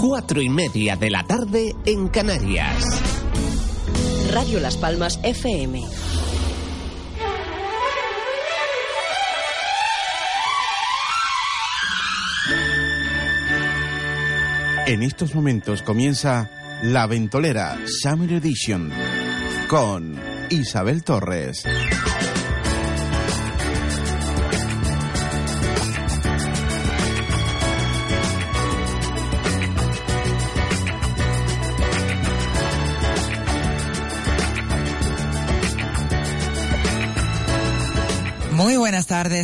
cuatro y media de la tarde en Canarias. Radio Las Palmas FM. En estos momentos comienza La Ventolera Summer Edition con Isabel Torres.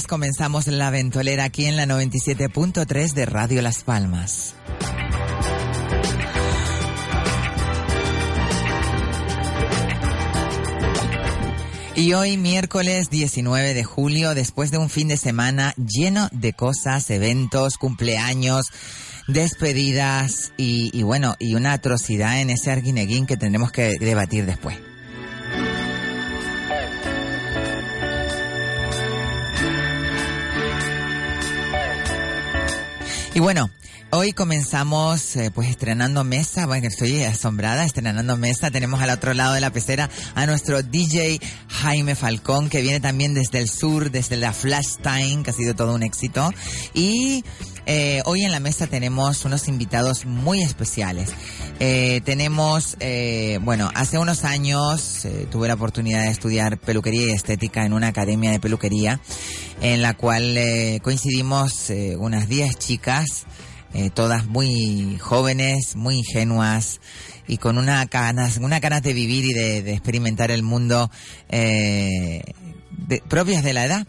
Comenzamos la ventolera aquí en la 97.3 de Radio Las Palmas. Y hoy, miércoles 19 de julio, después de un fin de semana lleno de cosas, eventos, cumpleaños, despedidas y, y bueno, y una atrocidad en ese arguineguín que tendremos que debatir después. Y bueno, hoy comenzamos eh, pues estrenando mesa, bueno, estoy asombrada, estrenando mesa. Tenemos al otro lado de la pecera a nuestro DJ Jaime Falcón, que viene también desde el sur, desde la Flash Time, que ha sido todo un éxito. Y eh, hoy en la mesa tenemos unos invitados muy especiales. Eh, tenemos, eh, bueno, hace unos años eh, tuve la oportunidad de estudiar peluquería y estética en una academia de peluquería en la cual coincidimos unas 10 chicas, todas muy jóvenes, muy ingenuas y con una ganas, una ganas de vivir y de, experimentar el mundo propias de la edad.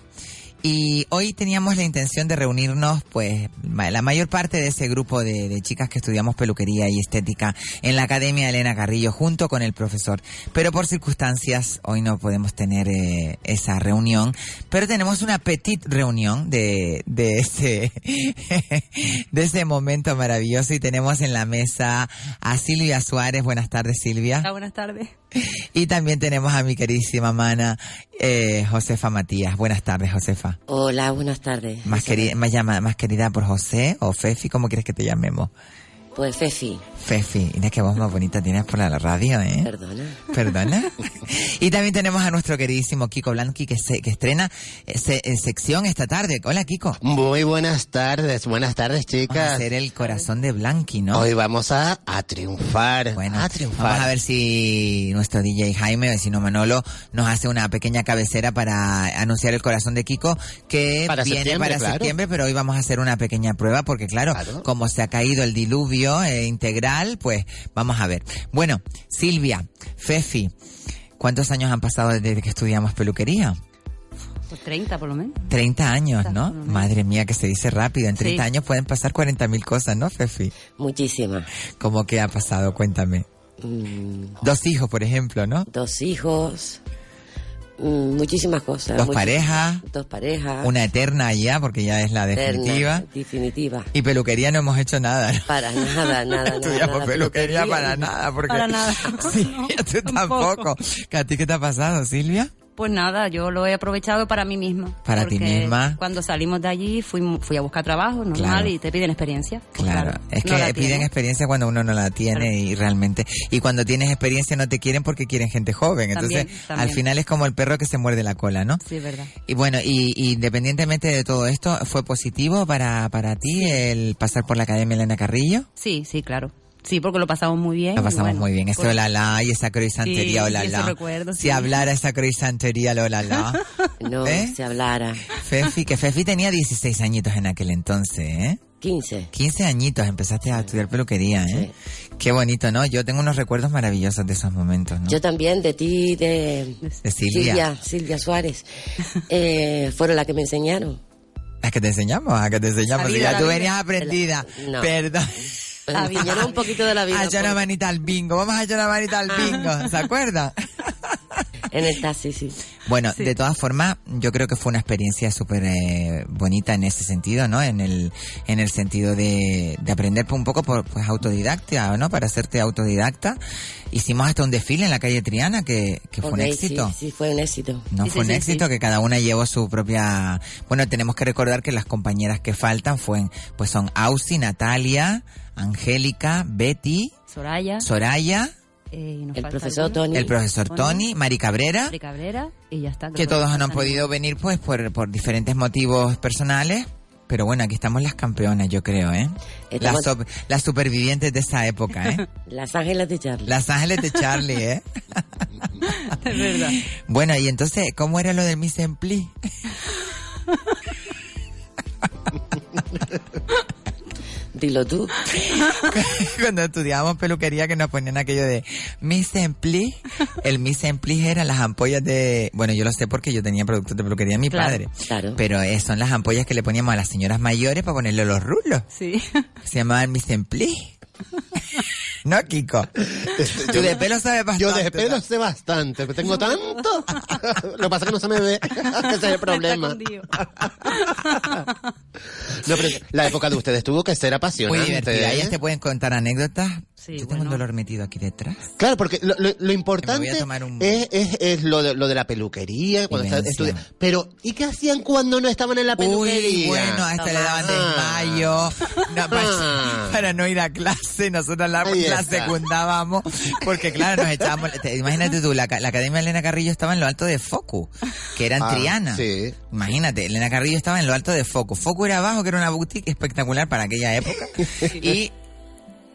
Y hoy teníamos la intención de reunirnos, pues, la mayor parte de ese grupo de, de chicas que estudiamos peluquería y estética en la Academia Elena Carrillo junto con el profesor. Pero por circunstancias hoy no podemos tener eh, esa reunión. Pero tenemos una petit reunión de, de ese, de ese momento maravilloso y tenemos en la mesa a Silvia Suárez. Buenas tardes, Silvia. Hola, buenas tardes. Y también tenemos a mi queridísima mana, eh, Josefa Matías. Buenas tardes, Josefa. Hola, buenas tardes. Más, queri- más, llama- más querida por José o Fefi, ¿cómo quieres que te llamemos? Pues Fefi, Fefi, mira qué voz más bonita tienes por la radio, ¿eh? perdona. Perdona. y también tenemos a nuestro queridísimo Kiko Blanqui que, se, que estrena eh, se- eh, sección esta tarde. Hola, Kiko. Muy buenas tardes, buenas tardes Vamos a chicas. hacer el corazón de Blanqui, ¿no? Hoy vamos a, a triunfar, Bueno, a triunfar. vamos a ver si nuestro DJ Jaime, o si no Manolo, nos hace una pequeña cabecera para anunciar el corazón de Kiko, que Para viene septiembre, para claro. septiembre, pero hoy vamos a hacer una pequeña prueba, porque claro, Claro. como se ha caído el diluvio eh, integral, pues vamos a ver. Bueno, Silvia, Fefi, ¿cuántos años han pasado desde que estudiamos peluquería? Pues 30 por lo menos. 30 años, ¿no? Madre mía, que se dice rápido. En 30 Sí. años pueden pasar 40.000 cosas, ¿no, Fefi? Muchísimas. ¿Cómo que ha pasado? Cuéntame. Mm, Dos hijos, por ejemplo, ¿no? dos hijos, muchísimas cosas. Dos parejas, Dos parejas. una eterna ya, porque ya es la eterna, definitiva. Definitiva. Y peluquería no hemos hecho nada. ¿no? Para nada, nada, nada. Estudiamos nada, peluquería peluquería. para nada. Porque... Para nada. Sí, No, tú tampoco. tampoco. ¿Que ¿A ti qué te ha pasado, Silvia? Pues nada, yo lo he aprovechado para mí misma. Para ti misma. Cuando salimos de allí fui, fui a buscar trabajo normal Claro. y te piden experiencia. Pues Claro, es que piden experiencia cuando uno no la tiene Claro. y realmente y cuando tienes experiencia no te quieren porque quieren gente joven, entonces También, al final es como el perro que se muerde la cola, ¿no? Sí, verdad. Y bueno, y, y independientemente de todo esto, ¿fue positivo para, para ti el pasar por la Academia Elena Carrillo? Sí, sí, claro. Sí, porque lo pasamos muy bien. Lo pasamos bueno, muy bien. Esto pues- de la la y esa croisantería Sí, o la y la. esos recuerdos, Si sí. hablara esa croisantería lo la. No, ¿Eh? se hablara. Fefi, que Fefi tenía 16 añitos en aquel entonces, ¿eh? 15. 15 añitos empezaste a estudiar peluquería, ¿eh? Qué bonito, ¿no? Yo tengo unos recuerdos maravillosos de esos momentos, ¿no? Yo también, de ti, de, De Silvia. Silvia, Silvia Suárez. Eh, fueron las que me enseñaron. ¿A que te enseñamos? ¿A que te enseñamos? Si ya tú venías aprendida. No. Perdón. Me enseñaron un poquito de la vida. A una por- manita al bingo. Vamos a una manita al bingo. ¿Se acuerda? En el taxi, sí. Bueno, Sí. de todas formas, yo creo que fue una experiencia súper eh, bonita en ese sentido, ¿no? En el, en el sentido de, de aprender un poco por pues autodidacta, ¿no? Para hacerte autodidacta. Hicimos hasta un desfile en la calle Triana que, que fue un éxito. Sí, sí, fue un éxito. No Sí, fue sí, un sí, éxito sí. que cada una llevó su propia. Bueno, tenemos que recordar que las compañeras que faltan fueron, pues son Ausi, Natalia, Angélica, Betty, Soraya. Soraya, eh, y nos El falta profesor. Tony. el profesor Tony. Mari Cabrera, Mari Cabrera y ya está. que todos no han podido venir pues por, por diferentes motivos personales. Pero bueno, aquí estamos las campeonas, yo creo, ¿eh? Las, Estamos- las supervivientes de esa época, ¿eh? Las Ángeles de Charlie. Las ángeles de Charlie, ¿eh? Es verdad. Bueno, y entonces, ¿cómo era lo del Miss Empli? Dilo tú. Cuando estudiábamos peluquería que nos ponían aquello de Miss Empli. El Miss Empli eran las ampollas de... Bueno, yo lo sé porque yo tenía productos de peluquería de mi Claro, padre. claro. Pero eh, son las ampollas que le poníamos a las señoras mayores para ponerle los rulos. Sí. Se llamaban Miss Empli. ¿No, Kiko? Tú de pelo sabes bastante. Yo de pelo sé bastante, pero tengo tanto. Lo que pasa es que no se me ve. Ese es el problema. No, pero la época de ustedes tuvo que ser Muy apasionante. divertida. ¿eh? Ellas te pueden contar anécdotas. Sí, Yo tengo un dolor metido aquí detrás. Claro, porque lo, importante un- es, es, es lo, de, lo de la peluquería, cuando estás Demencia. estudiando. Pero, ¿y qué hacían cuando no estaban en la peluquería? Uy, bueno, a esta le daban desmayo no, para, Ah. para no ir a clase. Nosotros la, está. secundábamos porque, claro, nos echábamos. te- imagínate tú, la, la Academia Elena Carrillo estaba en lo alto de Focu, que era en Ah, Triana. sí. Imagínate, Elena Carrillo estaba en lo alto de Focu. Focu era abajo, que era una boutique espectacular para aquella época. y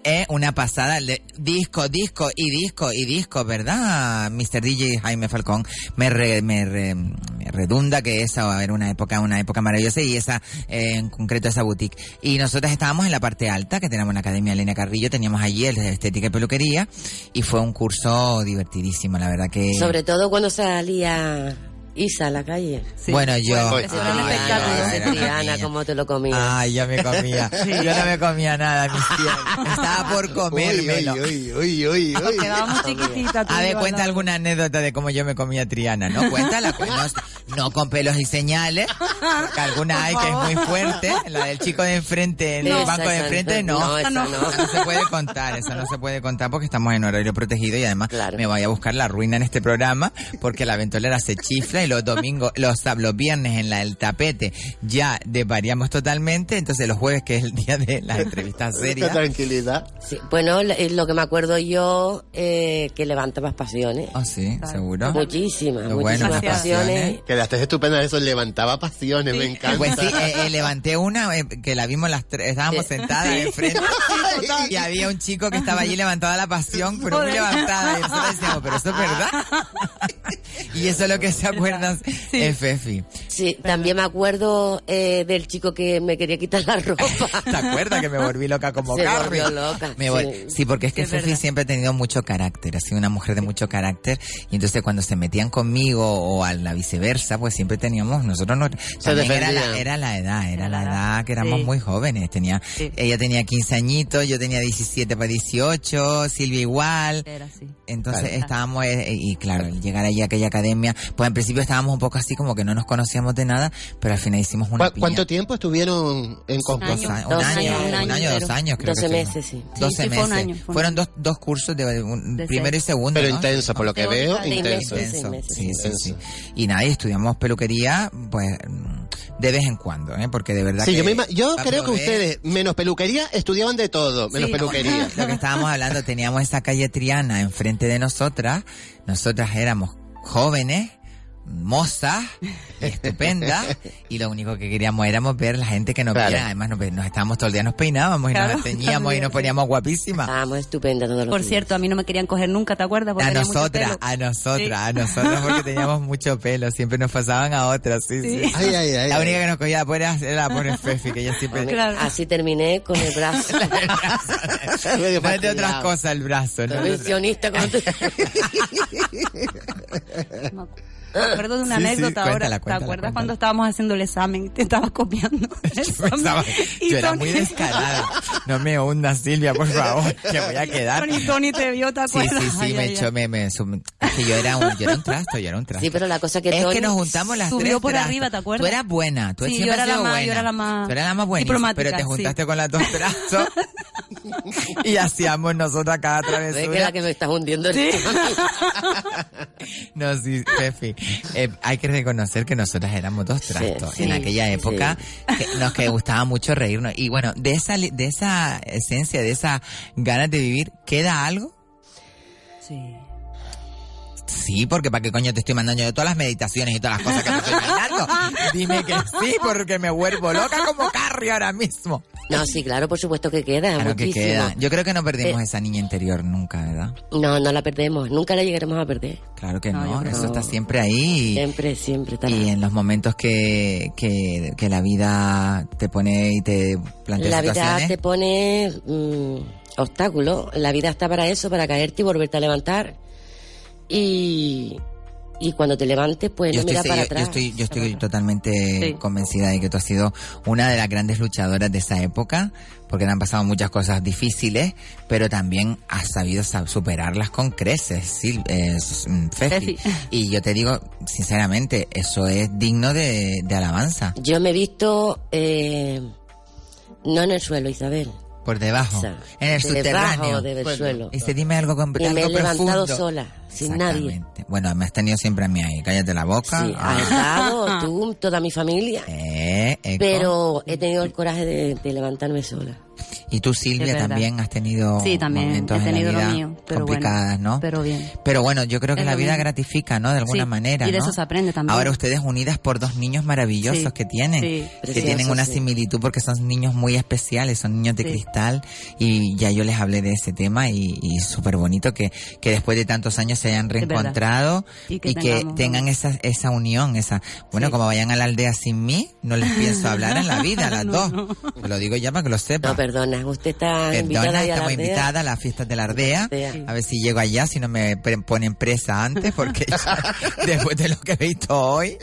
es una pasada. le- disco, disco y disco y disco, ¿verdad? Mr. DJ Jaime Falcón me, re- me, re- me redunda que esa era una época, una época maravillosa y esa, eh, en concreto esa boutique. Y nosotras estábamos en la parte alta, que teníamos la Academia Elena Carrillo, teníamos allí el estética y peluquería y fue un curso divertidísimo, la verdad que... Sobre todo cuando salía Isa a la calle. Sí. Bueno, yo... Pues, un espectáculo. Triana, cómo te lo comías. Ay, yo me comía. Yo no me comía nada, mis tías. Estaba por comérmelo. Uy, uy, uy, uy. Quedábamos chiquititas. A ver, cuenta alguna anécdota de cómo yo me comía Triana, ¿no? Cuéntala, pues, no, no con pelos y señales, porque alguna hay que es muy fuerte, la del chico de enfrente, en el banco de enfrente, no. No, esa no. Eso no se puede contar, eso no se puede contar porque estamos en horario protegido y además Claro. me voy a buscar la ruina en este programa porque la ventolera se chifla y los domingos, los, sab- los viernes en la, el tapete ya desvariamos totalmente, entonces los jueves que es el día de las entrevistas Qué serias. tranquilidad. Sí, Bueno, lo- eh, lo que me acuerdo yo, eh, que levantabas pasiones. Oh, sí, seguro. Muchísimas, Lo muchísimas las pasiones. pasiones. Quedaste estupenda eso, levantaba pasiones, me encanta. Pues sí, eh, eh, levanté una eh, que la vimos las tres, estábamos sentadas enfrente y había un chico que estaba allí levantada la pasión, pero muy levantada y nosotros decíamos, pero eso es verdad. Y eso es lo que se acuerdan es Fefi. Sí, también me acuerdo eh, del chico que me quería quitar la ropa. ¿Te acuerdas que me volví loca como Se Carrie? volvió loca, Me vol- sí. sí. porque es que Es Fefi verdad. siempre ha tenido mucho carácter, ha sido una mujer de mucho carácter y entonces cuando se metían conmigo o a la viceversa, pues siempre teníamos, nosotros no, también era la, era la edad, era la edad que éramos sí. muy jóvenes, tenía, Sí. ella tenía 15 añitos, yo tenía 17 para 18, Silvia igual, Era así. entonces Claro. estábamos, eh, y claro, llegar allí a aquella academia, pues en principio estábamos un poco así como que no nos conocíamos de nada, pero al final hicimos una ¿Cu- piña. ¿Cuánto tiempo estuvieron en concurso? un Dos año, años, un un año, año dos años, creo Doce que meses, sí. 12 Sí, sí, fue un meses. año, fue un Fueron dos, dos cursos de, un- De primero seis. y segundo. Pero ¿no? intenso, por lo que veo, intenso. meses. Intenso, meses, sí, sí, sí. intenso. Y nada, y estudiamos peluquería, pues, mm, de vez en cuando, ¿eh? Porque de verdad Sí, que... yo, me ima- yo creo que ustedes, menos peluquería, estudiaban de todo, menos Sí. peluquería. Lo que estábamos hablando, teníamos esa calle Triana enfrente de nosotras, nosotras éramos jóvenes, mozas, estupendas, y lo único que queríamos éramos ver la gente que nos Claro. viera, además nos, nos estábamos todo el día, nos peinábamos y Claro. nos teñíamos y nos poníamos guapísimas. Estábamos estupendas todos los Por días. cierto, a mí no me querían coger nunca, ¿te acuerdas? Porque A nosotras, pelo. a nosotras, Sí. a nosotras porque teníamos mucho pelo, siempre nos pasaban a otras, sí, sí. Sí. Ay, ay, ay. La ay. única que nos cogía por era la pobre Fefi, que ella siempre... Claro. Así terminé con el brazo. No es de otras cosas el brazo, ¿no? Con acuerdo de una Sí, sí, anécdota cuéntala, ahora. ¿Te cuéntala, acuerdas cuéntala. cuando estábamos haciendo el examen y te estabas copiando? el Yo, examen? pensaba- Y yo era muy descarada. No me hundas, Silvia, por favor, que voy a quedar. Tony, Tony te vio, ¿te Sí, acuerdas? sí, sí, Ay, me ay, echó, ay. me, me, sum- que yo era un, yo era un trasto, yo era un trasto. Sí, pero la cosa que es Tony que nos juntamos las subió tres por trastos. arriba, ¿te acuerdas? Tú eras buena, tú Sí, siempre yo era la más- yo buena. era la más Tú eras la más buena, diplomática, pero te sí. juntaste con las dos trastos y hacíamos nosotros cada Ve que la travesura. que me estás hundiendo tú. No, sí, Pefi. Eh, hay que reconocer que nosotras éramos dos trastos sí, en aquella sí. época que nos que gustaba mucho reírnos. Y bueno, de esa, li- de esa esencia, de esa ganas de vivir, ¿queda algo? Sí. Sí, porque para qué coño te estoy mandando yo todas las meditaciones y todas las cosas que te estoy mandando. Dime que sí, porque me vuelvo loca como Carrie ahora mismo. No, sí, claro, por supuesto que queda, Claro que queda. Yo creo que no perdimos Eh. esa niña interior nunca, ¿verdad? No, no la perdemos, nunca la llegaremos a perder. Claro que No, eso está siempre ahí. Siempre, siempre. Y en los momentos que, que, que la vida te pone y te plantea La vida te pone mm, obstáculos. La vida está para eso, para caerte y volverte a levantar. Y, y cuando te levantes, pues yo, no se- para yo- yo atrás. estoy, yo estoy totalmente Sí. convencida de que tú has sido una de las grandes luchadoras de esa época, porque te han pasado muchas cosas difíciles, pero también has sabido sa- superarlas con creces, Sil- eh, mm, Fefi. Fefi. Y yo te digo, sinceramente, eso es digno de, de alabanza. Yo me he visto eh, no en el suelo, Isabel. Por debajo, O sea, en el debajo subterráneo. del suelo. Y se dime algo, con, Y algo me he levantado profundo. sola, sin nadie. Exactamente. Bueno, me has tenido siempre a mí ahí. Cállate la boca. Sí, Ah. has estado, tú, toda mi familia. Eh. Pero he tenido el coraje de, de levantarme sola. Y tú, Silvia, también has tenido Sí, también momentos he tenido en lo la vida mío, pero complicadas, bueno, ¿no? pero bien. Pero bueno, yo creo que Es la vida gratifica, ¿no? De alguna Sí, manera, y de ¿no? eso se aprende también. Ahora ustedes unidas por dos niños maravillosos Sí, que tienen, sí. que tienen una sí. similitud porque son niños muy especiales, son niños de Sí. cristal y ya yo les hablé de ese tema y, y súper bonito que, que después de tantos años se hayan reencontrado y Y que, tengan esa, esa unión, esa, bueno, Sí. como vayan a la aldea sin mí, no les pienso hablar en la vida, las No, dos. no. Te lo digo ya para que lo sepan. No, perdona, usted está invitada Perdona, a estamos aldea. invitadas a las fiestas de la. Ardea. A ver si llego allá, si no me ponen presa antes, porque ya, después de lo que he visto hoy.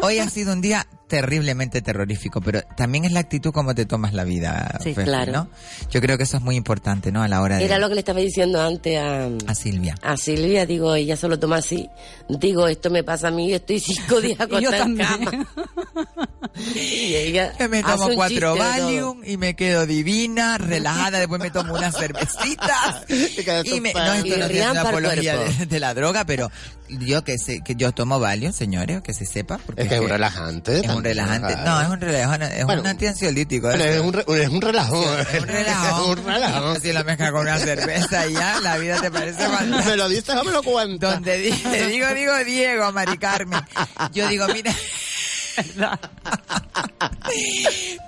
Hoy ha sido un día terriblemente terrorífico, pero también es la actitud como te tomas la vida, Sí, Fefi, claro. ¿no? Yo creo que eso es muy importante, ¿no? A la hora de... Era lo que le estaba diciendo antes a, A Silvia. a Silvia, digo, ella solo toma así. Digo, esto me pasa a mí, estoy cinco días acostada en cama. y ella Que me hace tomo un cuatro. Valium y me quedo divina, relajada, después me tomo una cervecita. y me, no, esto Y no es una apología de, de la droga, pero yo que sé, que yo tomo Valium, señores, que se sepa. Porque Es que es un relajante. Es un relajante. No, es un relajante, es Bueno, un antiansiolítico. Eso. es un, re- es un relajo. Es un relajo. un relajo. Así lo mezcla con una cerveza y ya la vida te parece fantástica. ¿Me lo dices o me lo cuentas? Donde digo, digo Diego, Mari Carmen. Yo digo, mira.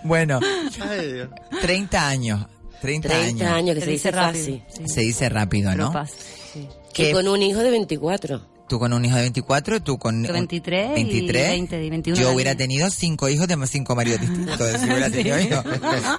bueno, Ay, Dios. 30 años. 30, 30 años. años que Se se dice rápido. Sí. Se dice rápido, ¿no? pasa, sí. Que con un hijo de 24. tú con un hijo de 24, tú con... De 23 y 23. 20, y 21 Yo años. hubiera tenido cinco hijos de cinco maridos distintos. Si hubiera tenido hijos.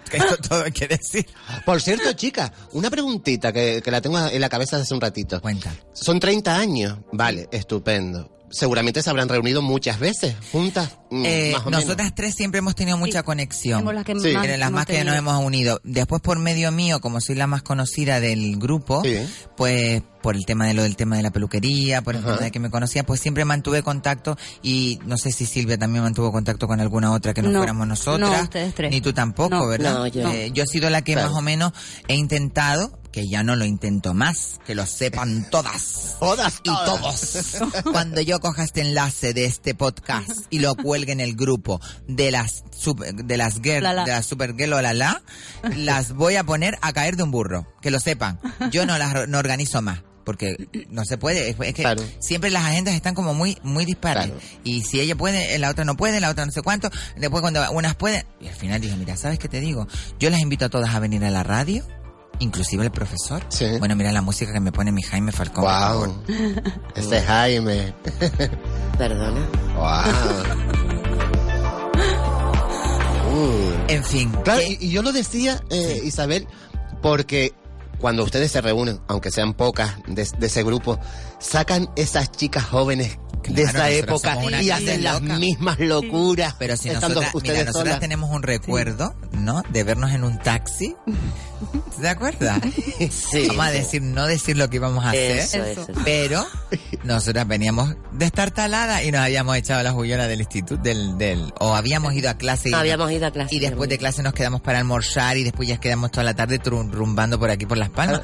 Que esto todo hay que decir. Por cierto, chica, una preguntita que, que la tengo en la cabeza hace un ratito. Cuenta. Son 30 años. Vale, estupendo. Seguramente se habrán reunido muchas veces, juntas. mm, Eh, más o menos. nosotras tres siempre hemos tenido mucha Sí. conexión. Somos las que Sí. más, las que nos hemos unido. Después por medio mío, como soy la más conocida del grupo, Sí. pues por el tema de lo del tema de la peluquería, por el Ajá. tema de que me conocía, pues siempre mantuve contacto y no sé si Silvia también mantuvo contacto con alguna otra que no, No, fuéramos nosotras. no, ustedes tres. Ni tú tampoco, No. ¿verdad? No, yo no. Eh, yo he sido la que Claro. más o menos he intentado, que ya no lo intento más, que lo sepan todas Todas, y todos. Cuando yo coja este enlace de este podcast y lo cuelgue en el grupo de las super- de las girl, La, la. de las supergirl o la la, las voy a poner a caer de un burro. Que lo sepan. Yo no las no organizo más. Porque no se puede, es, es que Claro. siempre las agendas están como muy muy dispares. Claro. Y si ella puede, la otra no puede, la otra no sé cuánto. Después cuando unas pueden, y al final dije, mira, ¿sabes qué te digo? Yo las invito a todas a venir a la radio, inclusive el profesor. Sí. Bueno, mira la música que me pone mi Jaime Falcón. Wow. Ese es Jaime. Perdona. Wow. Uh. En fin. Claro, y, y yo lo decía, eh, Isabel, porque cuando ustedes se reúnen, aunque sean pocas de, de ese grupo, sacan esas chicas jóvenes de Claro, esa época y hacen las mismas locuras. Pero si nosotras, ustedes mira, nosotras tenemos un recuerdo, ¿no? De vernos en un taxi ¿Te acuerdas? Sí. Vamos a decir, no decir lo que íbamos a hacer. Eso. Pero nosotras veníamos destartaladas y nos habíamos echado la juguiola del instituto, del, del, o habíamos ido a clase y, Habíamos ido a clase. y después de clase nos quedamos para almorzar y después ya quedamos toda la tarde rumbando por aquí por Las Palmas.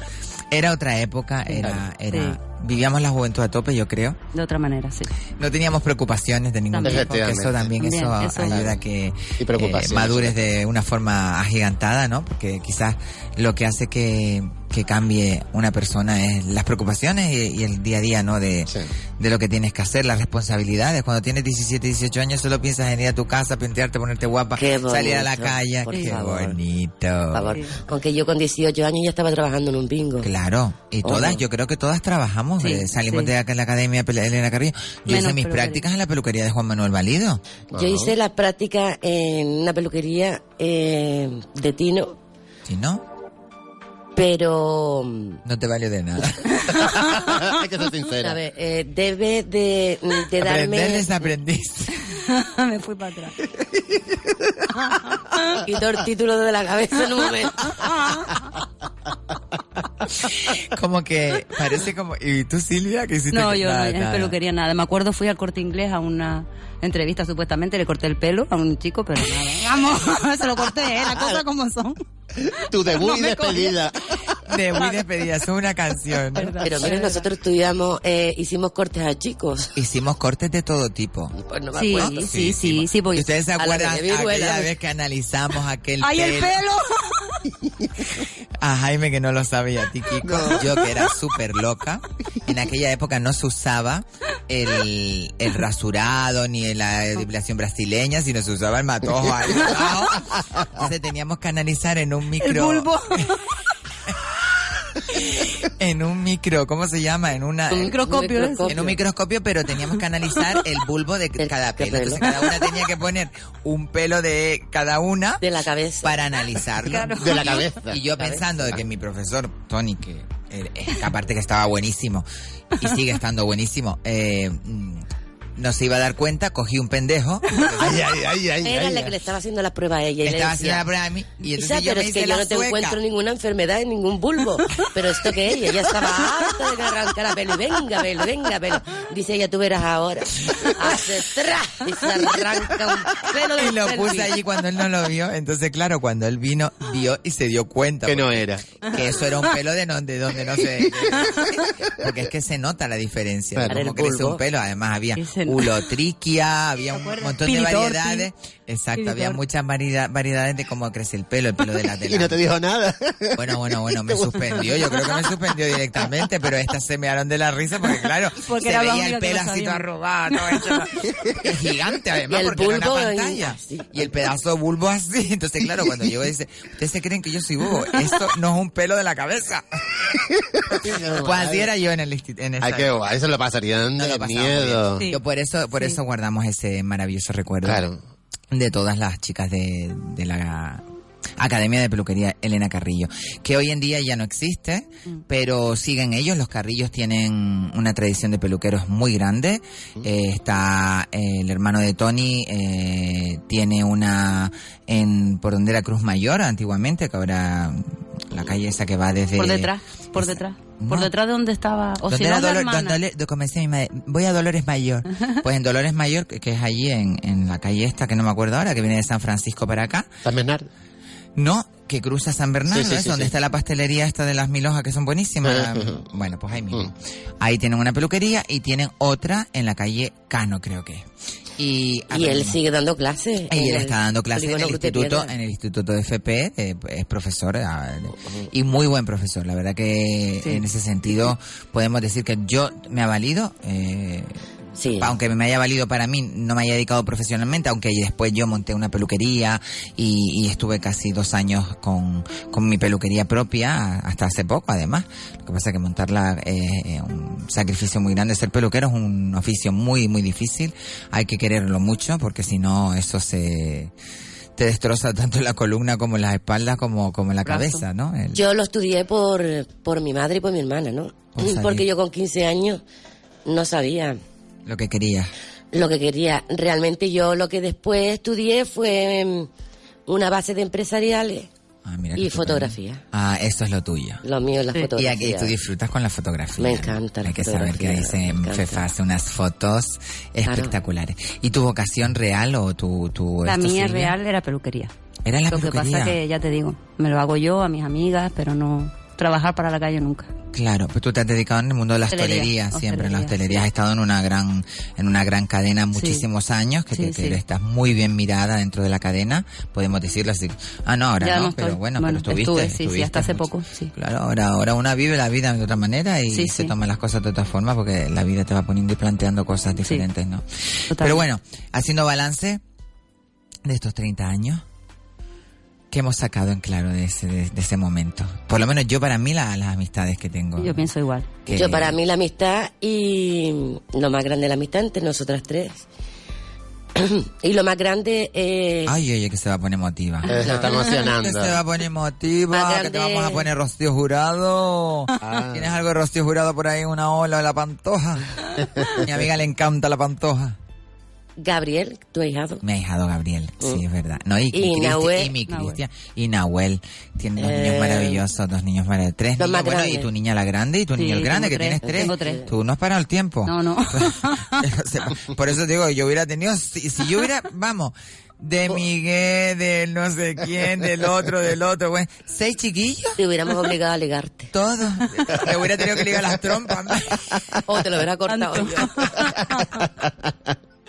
Era otra época, era, era, Sí. Vivíamos la juventud a tope, yo creo. De otra manera, sí. No teníamos preocupaciones de ningún También. tipo, que eso también eso, ayuda a que Y preocupaciones. eh, madures de una forma agigantada, ¿no? Porque quizás lo que hace que, que cambie una persona es las preocupaciones y, y el día a día, ¿no? De, Sí. de lo que tienes que hacer, las responsabilidades. Cuando tienes 17, 18 años solo piensas en ir a tu casa, pintearte, ponerte guapa, salir a la calle. por Qué favor. bonito. Por favor. Aunque yo con 18 años ya estaba trabajando en un bingo. Claro, y ¿O todas, yo creo que todas trabajamos, Sí, eh, salimos sí. de acá en la Academia Elena Carrillo. Yo Menos hice mis peluquería. prácticas en la peluquería de Juan Manuel Valido. Yo hice la práctica en una peluquería eh, de Tino, Si no, pero... no te valió de nada. Hay que ser sincera. A ver, eh, debe de, de Aprender darme... es aprendiz. Me fui para atrás. Quitó el título de la cabeza en un momento. como que parece como... ¿Y tú, Silvia, que hiciste? No, que- yo nada, no, en nada. peluquería nada. Me acuerdo, fui al corte inglés a una entrevista supuestamente, le corté el pelo a un chico, pero nada. Vamos, se lo corté, ¿eh? las cosas como son. Tu debut No y despedida. De muy despedida, eso es una canción. Pero miren, nosotros estudiamos, eh, hicimos cortes a chicos. Hicimos cortes de todo tipo. Pues no me Sí, sí, sí, sí, ¿Y porque... ustedes se la acuerdan aquella vez que analizamos aquel ¡Ay, el pelo! A Jaime que no lo sabía, a ti, Kiko. Yo que era súper loca. En aquella época no se usaba el, el rasurado ni la depilación brasileña, sino se usaba el matojo ahí abajo. Entonces teníamos que analizar en un micro... El bulbo. En un micro, ¿cómo se llama? En una... Un microscopio, microscopio. En un microscopio, pero teníamos que analizar el bulbo de El- cada pelo. Entonces cada una tenía que poner un pelo de cada una De la cabeza. para analizarlo. De la cabeza. Y yo pensando de que mi profesor, Tony, que, eh, que aparte que estaba buenísimo y sigue estando buenísimo, eh, no se iba a dar cuenta, cogí un pendejo, Ay, ay, ay, ay. Era ay, la ay. que le estaba haciendo la prueba a ella. Y estaba le haciendo la prueba a mí y Isa, entonces yo pero me es hice que yo la no te sueca. encuentro ninguna enfermedad en ningún bulbo. Pero esto que ella, ella estaba harta de que arrancara pelo. Y venga, pelo, venga, pelo. Dice ella, tú verás ahora. Hace tras y se arranca un pelo de Y lo puse allí cuando él no lo vio. Entonces, claro, cuando él vino, vio y se dio cuenta. Que no era. Que eso era un pelo de, no- de donde no se... Porque es que se nota la diferencia Claro. cómo El crece un pelo. Además había Y se nota. Ulotriquia, había un montón de variedades. Exacto, había muchas variedad- variedades de cómo crece el pelo, el pelo de la de Y no te dijo nada. Bueno, bueno, bueno, me suspendió. Yo creo que me suspendió directamente, pero estas se mearon de la risa porque, claro, Porque se veía el todo arrugado, todo hecho. Es gigante, además, porque era una pantalla. así. Y el pedazo de bulbo así. Entonces, claro, cuando yo dice, ¿ustedes se creen que yo soy bobo? Esto no es un pelo de la cabeza. Pues así era yo en el instituto. Ay, qué guay. Eso lo pasarían no de lo miedo. Yo por eso, por Sí. eso guardamos ese maravilloso recuerdo Claro. de todas las chicas de, de la Academia de Peluquería Elena Carrillo, que hoy en día ya no existe, pero siguen ellos. Los Carrillos tienen una tradición de peluqueros muy grande. Eh, está eh, el hermano de Tony, eh, tiene una en por donde era Cruz Mayor antiguamente, que ahora la calle esa que va desde Por detrás, por detrás. No. Por detrás de donde estaba. O donde si no, Dolor- donde le- como decía mi madre, voy a Dolores Mayor. Pues en Dolores Mayor, que, que es allí en, en la calle esta, que no me acuerdo ahora, que viene de San Francisco para acá. San Bernardo. No, que cruza San Bernardo, Sí, sí, es sí, donde sí. está la pastelería esta de las mil hojas que son buenísimas. bueno, pues ahí mismo. Mm. Ahí tienen una peluquería y tienen otra en la calle Cano, creo que. Y, Y él sigue dando clases. Y él está dando clases en el instituto, en el instituto de FP, eh, es profesor ah, y muy buen profesor. La verdad que Sí. en ese sentido podemos decir que yo me ha valido, eh, Sí. aunque me haya valido para mí, no me haya dedicado profesionalmente, aunque después yo monté una peluquería y, y estuve casi dos años con, con mi peluquería propia, hasta hace poco además. Lo que pasa es que montarla es eh, un sacrificio muy grande. Ser peluquero es un oficio muy, muy difícil. Hay que quererlo mucho porque si no eso se te destroza tanto la columna como las espaldas como, como la cabeza, ¿no? El- Yo lo estudié por, por mi madre y por mi hermana, ¿no? Por. Porque yo con 15 años no sabía lo que quería. lo que quería. Realmente yo lo que después estudié fue mm, una base de empresariales Ah, Y fotografía. Ah, eso es lo tuyo. Lo mío es la Sí. Y fotografía. aquí tú disfrutas con la fotografía. Me encanta la Hay que saber que ahí fotografía, se me encanta. Fefa hace unas fotos espectaculares. ¿Y tu vocación real o tu... tu La mía Silvia? real era peluquería. Era la Lo que peluquería. pasa que, ya te digo, me lo hago yo, a mis amigas, pero no trabajar para la calle nunca. Claro, pero tú te has dedicado en el mundo de la Hostelería, hostelería, siempre en la hostelería, sí. Has estado en una gran, en una gran cadena muchísimos años, que, Sí, te- que estás muy bien mirada dentro de la cadena, podemos decirlo así. Ah, no, ahora Ya no, estoy. pero bueno, Bueno, pero estuviste, estuve, sí, sí, estuviste hasta hace mucho. poco, sí. Claro, ahora, ahora una vive la vida de otra manera y se toma las cosas de otra forma porque la vida te va poniendo y planteando cosas diferentes, ¿no? Pero bueno, haciendo balance de estos 30 años, ¿qué hemos sacado en claro de ese, de, de ese momento? Por lo menos yo para mí la- las amistades que tengo. Yo pienso igual. que- Yo para mí la amistad y lo más grande de la amistad entre nosotras tres. y lo más grande eh, Ay, oye, que se va a poner emotiva. Se está emocionando. Que se va a poner emotiva, que te vamos a poner Rocío Jurado. Ah. ¿Tienes algo de Rocío Jurado por ahí, una ola o la pantoja? Mi amiga le encanta la pantoja. Gabriel, tu ahijado. Mi ahijado Gabriel, sí, Mm. es verdad. No, y, Y Cristi- Nahuel. y mi Nahuel. Cristian, y Nahuel. Tiene dos Eh, niños maravillosos, dos niños maravillosos. Tres niños, bueno, y tu niña la grande y tu Sí, niño el grande, que tres, tienes tres. tengo tres. Tú no has parado el tiempo. No, no. No. Por eso digo, yo hubiera tenido, si, si yo hubiera, vamos, de Miguel, del no sé quién, del otro, del otro, bueno, seis chiquillos, Te hubiéramos obligado a ligarte. todos. Le hubiera tenido que ligar las trompas. O te lo hubiera cortado yo.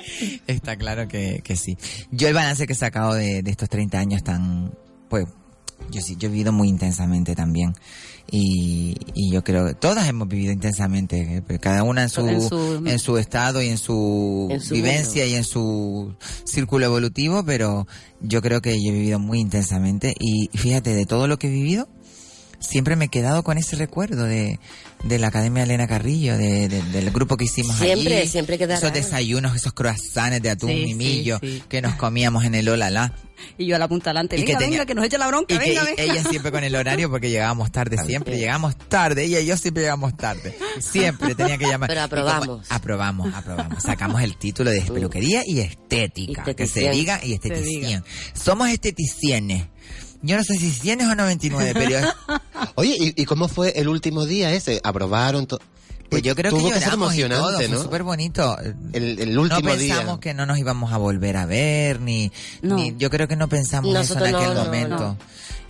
Está claro que, que sí. Yo el balance que he sacado de, de estos 30 años tan, pues, yo sí, yo he vivido muy intensamente también. Y, y yo creo que todas hemos vivido intensamente, eh, cada una en su, en En su, su- estado y en su, En su vivencia mundo. y en su círculo evolutivo, pero yo creo que yo he vivido muy intensamente y fíjate, de todo lo que he vivido, siempre me he quedado con ese recuerdo de, de la Academia Elena Carrillo, de, de- del grupo que hicimos Siempre, allí. siempre quedará. Esos desayunos, esos croissants de atún Sí, y sí, millo sí. que nos comíamos en el Olala. Y yo a la punta delante, Y que venga, tenía- venga, que nos eche la bronca, Y que venga, venga. ella siempre con el horario porque llegábamos tarde, siempre llegamos tarde, ella y yo siempre llegamos tarde. Siempre tenía que llamar. Pero Y como- aprobamos. aprobamos, aprobamos. Sacamos el título de peluquería y estética. Que se diga y esteticien. Somos esteticienes. Yo no sé si 100 o 99, pero Oye, ¿y, y cómo fue el último día ese? ¿Aprobaron todo? pues yo creo que Tuvo que ser y todo, emocionante, fue ¿no? súper bonito. El, el no último pensamos día. que no nos íbamos a volver a ver, ni, No. ni- yo creo que no pensamos Nosotros eso en aquel no, no, momento. no.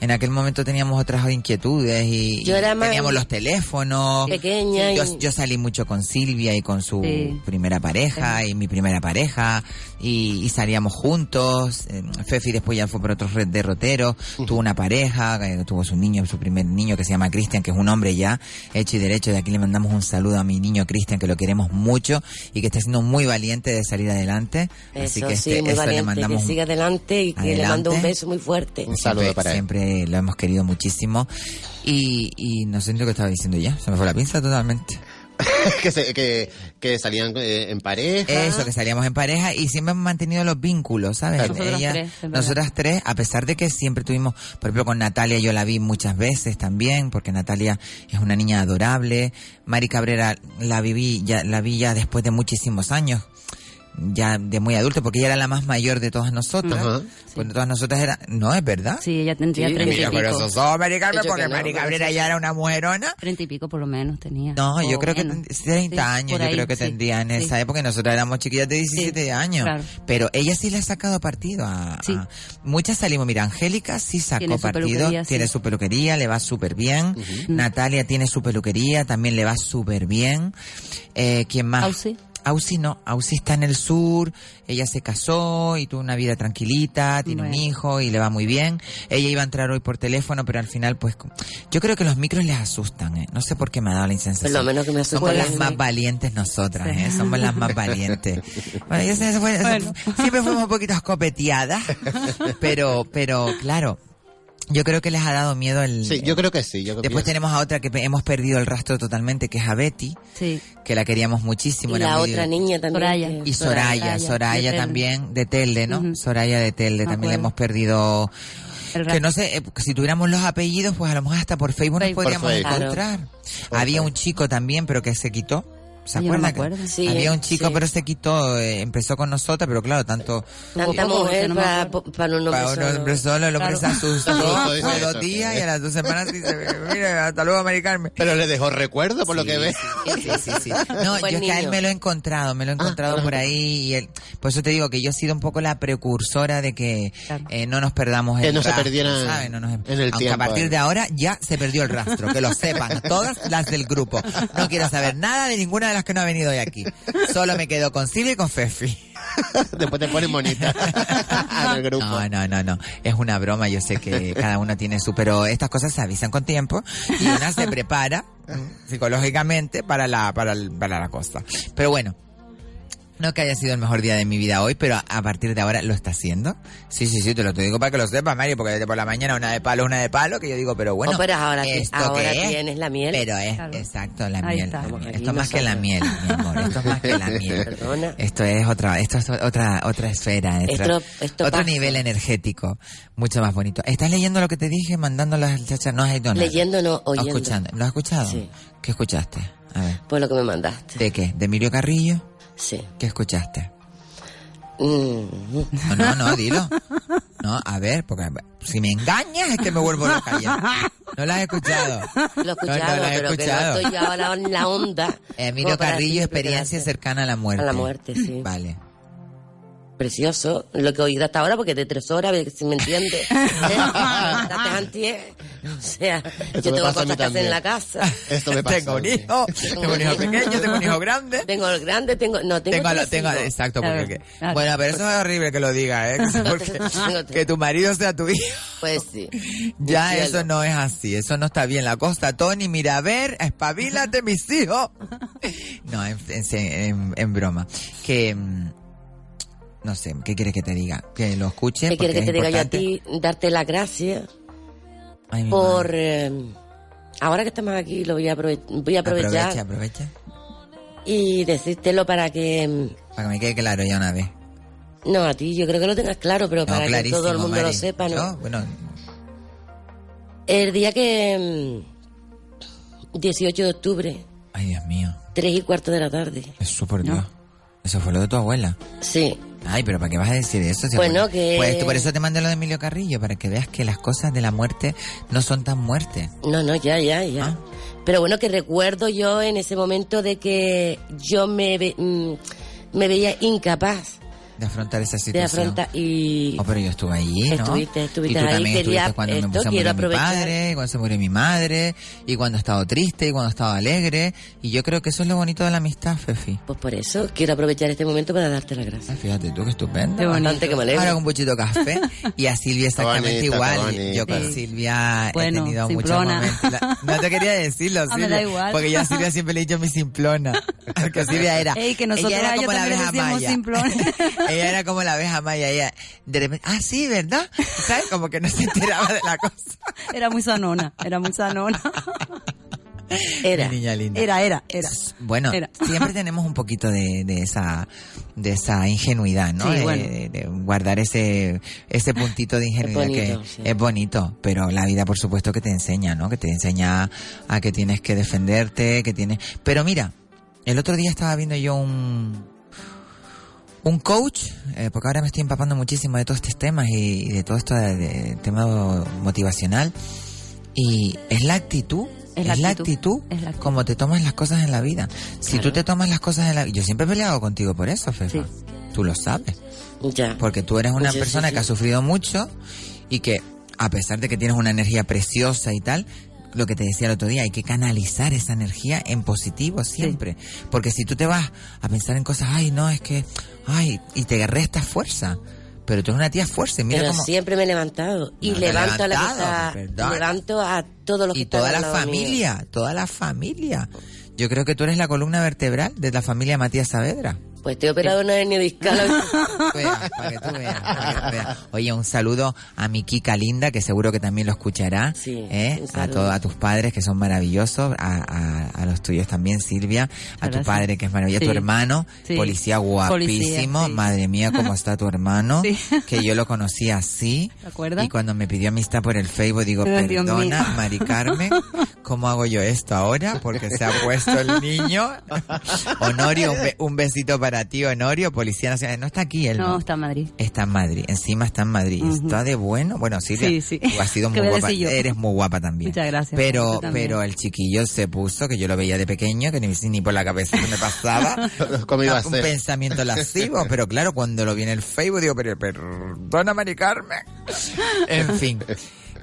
En aquel momento teníamos otras inquietudes y, Yo era teníamos los teléfonos. pequeña Yo, y- yo salí mucho con Silvia y con su Sí. primera pareja y mi primera pareja y, y salíamos juntos. Eh, Fefi después ya fue por otros red derroteros. Tuvo una pareja, eh, tuvo su niño, su primer niño que se llama Cristian, que es un hombre ya hecho y derecho. De aquí le mandamos un saludo a mi niño Cristian, que lo queremos mucho y que está siendo muy valiente de salir adelante. Así Eso que sí, este- muy esto le valiente, mandamos que siga adelante y que le mando un beso muy fuerte. Un saludo siempre, para él. Siempre lo hemos querido muchísimo. Y, y no sé ni lo que estaba diciendo ya. Se me fue la pinza totalmente. que, se- que, que salían eh, en pareja. Eso, que salíamos en pareja y siempre hemos mantenido los vínculos, ¿sabes? Claro. Nosotras Ella- tres, nosotras tres, a pesar de que siempre tuvimos, por ejemplo, con Natalia yo la vi muchas veces también, porque Natalia es una niña adorable. Mari Cabrera la viví, ya, la vi ya después de muchísimos años. Ya de muy adulto, porque ella era la más mayor de todas nosotras. Ajá. Cuando todas nosotras eran, ¿no es verdad? Sí, ella tendría Sí, treinta y pico. Pero eso son Mari Yo porque que no, Mari Cabrera ya era una mujerona. Treinta y pico por lo menos tenía. No, yo creo que menos. ten- 30 Sí, años, por yo ahí, creo que sí, tendría en sí. esa época y nosotros éramos chiquillas de 17 Sí, años. claro. Pero ella sí le ha sacado partido a, Sí. a- Muchas salimos, mira, Angélica sí sacó Tiene partido, tiene sí. su peluquería, le va súper bien. Natalia tiene su peluquería, también le va súper bien. Eh, ¿Quién más? Ausi no, Ausi está en el sur, ella se casó y tuvo una vida tranquilita, tiene un hijo y le va muy bien. Ella iba a entrar hoy por teléfono, pero al final pues yo creo que los micros les asustan, ¿eh? no sé por qué me ha dado la insensación. Por lo menos que me Somos las más valientes nosotras, Sí. ¿eh? somos las más valientes. Bueno, yo sé, fue- Bueno. siempre fuimos un poquito escopeteadas, pero, pero claro, yo creo que les ha dado miedo el... Sí, yo creo que sí. Yo Después pienso- tenemos a otra que hemos perdido el rastro totalmente, que es a Betty, Sí. que la queríamos muchísimo. Y la muy otra niña también. Soraya. y Soraya, Soraya, Soraya, de Telde. también de Telde, ¿no? Soraya de Telde, Me también le hemos perdido. Que no sé, eh, si tuviéramos los apellidos, pues a lo mejor hasta por Facebook nos Facebook. podríamos Por Facebook. encontrar. Había un chico también, pero que se quitó. ¿Se Yo no acuerdo. Sí, Había un chico, sí. pero se quitó, eh, empezó con nosotros, pero claro, tanto Tanta porque mujer para, para un hombre para un solo. hombre solo, el hombre Claro. se asustó, fue dos días sí. y a las dos semanas dice, mira, hasta luego, Mari Carmen. Pero le dejó recuerdo por lo que ve. Sí, sí, sí, sí. No, Buen yo es que a él niño. me lo he encontrado, me lo he encontrado por ahí y él, por eso te digo que yo he sido un poco la precursora de que Claro. eh, no nos perdamos Que el no se rastro, perdieran ¿sabes? No nos- en el aunque tiempo, a partir eh. de ahora ya se perdió el rastro, que lo sepan, todas las del grupo. No quiero saber nada de ninguna de las que no ha venido hoy aquí. Solo me quedo con Silvia y con Fefi. Después te ponen bonita en el grupo. No, no, no, no. Es una broma. Yo sé que cada uno tiene su, pero estas cosas se avisan con tiempo y una se prepara psicológicamente para la, para, el- para la cosa. Pero bueno. No que haya sido el mejor día de mi vida hoy, pero a, a partir de ahora lo está haciendo. Sí, sí, sí, te lo te digo para que lo sepas, Mario, porque desde por la mañana una de palo, una de palo, que yo digo, pero bueno. Oh, pero ahora ¿esto ahora qué es? tienes la miel. Pero es, Claro. exacto, la Ahí miel. está. Esto es más que la miel, mi amor. Esto es más que la miel. Perdona. Esto es otra, esto es otra, otra esfera, otra- Esto- otro pasa. nivel energético, mucho más bonito. ¿Estás leyendo lo que te dije, mandando las chachas? No has ido nada. Leyendo no, ¿O oyendo. escuchando? ¿Lo has escuchado? Sí. ¿Qué escuchaste? A ver. Pues lo que me mandaste. ¿De qué? ¿De Emilio Carrillo? Sí. ¿Qué escuchaste? Mm. No, no, no, dilo. No, a ver, porque si me engañas es que me vuelvo loca ya. No la has escuchado. Lo he No, escuchado, no he pero que no escuchado. estoy yo ahora en la onda. Emilio Carrillo, experiencia cercana a la muerte. A la muerte, sí. Vale. Precioso, lo que he oído hasta ahora, porque de tres horas, si me entiendes. ¿Eh? O sea, yo tengo cosas que hacer en la casa. Esto me pasa. Tengo un hijo, tengo un hijo pequeño, tengo un hijo grande. Tengo el grande, tengo. No, tengo. Tengo, tengo, exacto, porque, claro. bueno, pero eso es horrible que lo diga, ¿eh? Porque, que tu marido sea tu hijo. Pues sí. Ya cielo. eso no es así, eso no está bien. La costa, Tony, mira, a ver, espabilate, mis hijos. No, en, en- en- en broma. Que, mm, no sé, ¿qué quieres que te diga? Que lo escuche. ¿Qué quieres que te diga yo a ti? Darte las gracias por. eh, ahora que estamos aquí, lo voy a, aprove- voy a aprovechar Aprovecha, aprovecha. y decírtelo para que. mm, Para que me quede claro ya una vez. No, a ti, yo creo que lo tengas claro, pero No, para que todo el mundo lo sepa, ¿no? Bueno, El día que. mm, 18 de octubre, ay, Dios mío. 3 y cuarto de la tarde. Eso por Dios. Eso fue lo de tu abuela. Sí, Ay, pero ¿para qué vas a decir eso? Si Bueno, abuela- que- Pues por eso te mandé lo de Emilio Carrillo, para que veas que las cosas de la muerte no son tan muertes. no, no, ya, ya, ya. Ah. Pero bueno, que recuerdo yo en ese momento de que yo me, mm, me veía incapaz De afrontar esa de situación. afrontar y... Oh, pero yo estuve allí, ¿no? Estuviste, estuviste y tú ahí, también quería estuviste cuando esto, me, se murió mi padre, cuando se murió mi madre, y cuando he estado triste, y cuando he estado alegre. Y yo creo que eso es lo bonito de la amistad, Fefi. Pues por eso quiero aprovechar este momento para darte las gracias. Ah, Fíjate tú, qué estupendo. Qué bonito. Bastante que me alegro. Ahora con un buchito de café. Y a Silvia exactamente igual. Yo con. Silvia Bueno, he tenido muchos simplona. momentos. La- no te quería decirlo, Ah, me Silvia. da igual. Porque yo a Silvia siempre le he dicho mi simplona. Porque Silvia era. Ey, que nosotros ella era ellos como la abeja maya. ella era como la abeja maya. Ella, de repente, ah, sí, ¿verdad? ¿Sabes? Como que no se enteraba de la cosa. Era muy sanona, era muy sanona. Era. Mi niña linda. Era, era, era. Bueno, Era. siempre tenemos un poquito de, de esa de esa ingenuidad, ¿no? Sí, de, bueno. de- de guardar ese ese puntito de ingenuidad bonito, que sí. es bonito, pero la vida por supuesto que te enseña, ¿no? Que te enseña a que tienes que defenderte, que tienes... Pero mira, el otro día estaba viendo yo un un coach, eh, porque ahora me estoy empapando muchísimo de todos estos temas y, y de todo esto de, de tema motivacional y es la actitud Es es la actitud. actitud, Es la actitud. como te tomas las cosas en la vida. Si tú te tomas las cosas en la yo siempre he peleado contigo por eso, Fefa. Sí. Tú lo sabes, Ya. porque tú eres una Sí, sí, persona sí. que ha sufrido mucho y que a pesar de que tienes una energía preciosa y tal, lo que te decía el otro día, hay que canalizar esa energía en positivo siempre, porque si tú te vas a pensar en cosas, ay, no, es que ay, y te restas fuerza. Pero tú eres una tía fuerte, mira Pero cómo siempre me he levantado. Y No levanto a la está. Levanto a todos los que y toda la mío. familia, toda la familia. Yo creo que tú eres la columna vertebral de la familia Matías Saavedra. Pues estoy operado una hernia discal. Vea, para que tú veas, para que tú veas. Oye, un saludo a mi Kika linda, que seguro que también lo escuchará. Sí, ¿eh? A todos, a tus padres, que son maravillosos, a, a, a los tuyos también, Silvia, a tu padre, que es maravilloso, a tu hermano, Sí. policía guapísimo, Policía, sí. madre mía, cómo está tu hermano, Sí. que yo lo conocí así. ¿Te acuerdas? Y cuando me pidió amistad por el Facebook, digo, perdona. Mari Carmen, ¿cómo hago yo esto ahora? Porque se ha puesto el niño. Honorio, un, be- un besito para ti, Honorio, Policía Nacional. No está aquí él, No, ¿no? está en Madrid. Está en Madrid, encima está en Madrid. Ujú. Está de bueno. Bueno, Silvia, Sí, sí. tú has sido ¿Qué muy guapa. Eres muy guapa también. Muchas gracias, Pero, pero el chiquillo se puso, que yo lo veía de pequeño, que ni, ni por la cabeza se me pasaba. ¿Cómo iba a un ser? pensamiento lascivo, pero claro, cuando lo vi en el Facebook digo, pero perdona, Mari Carmen. En fin,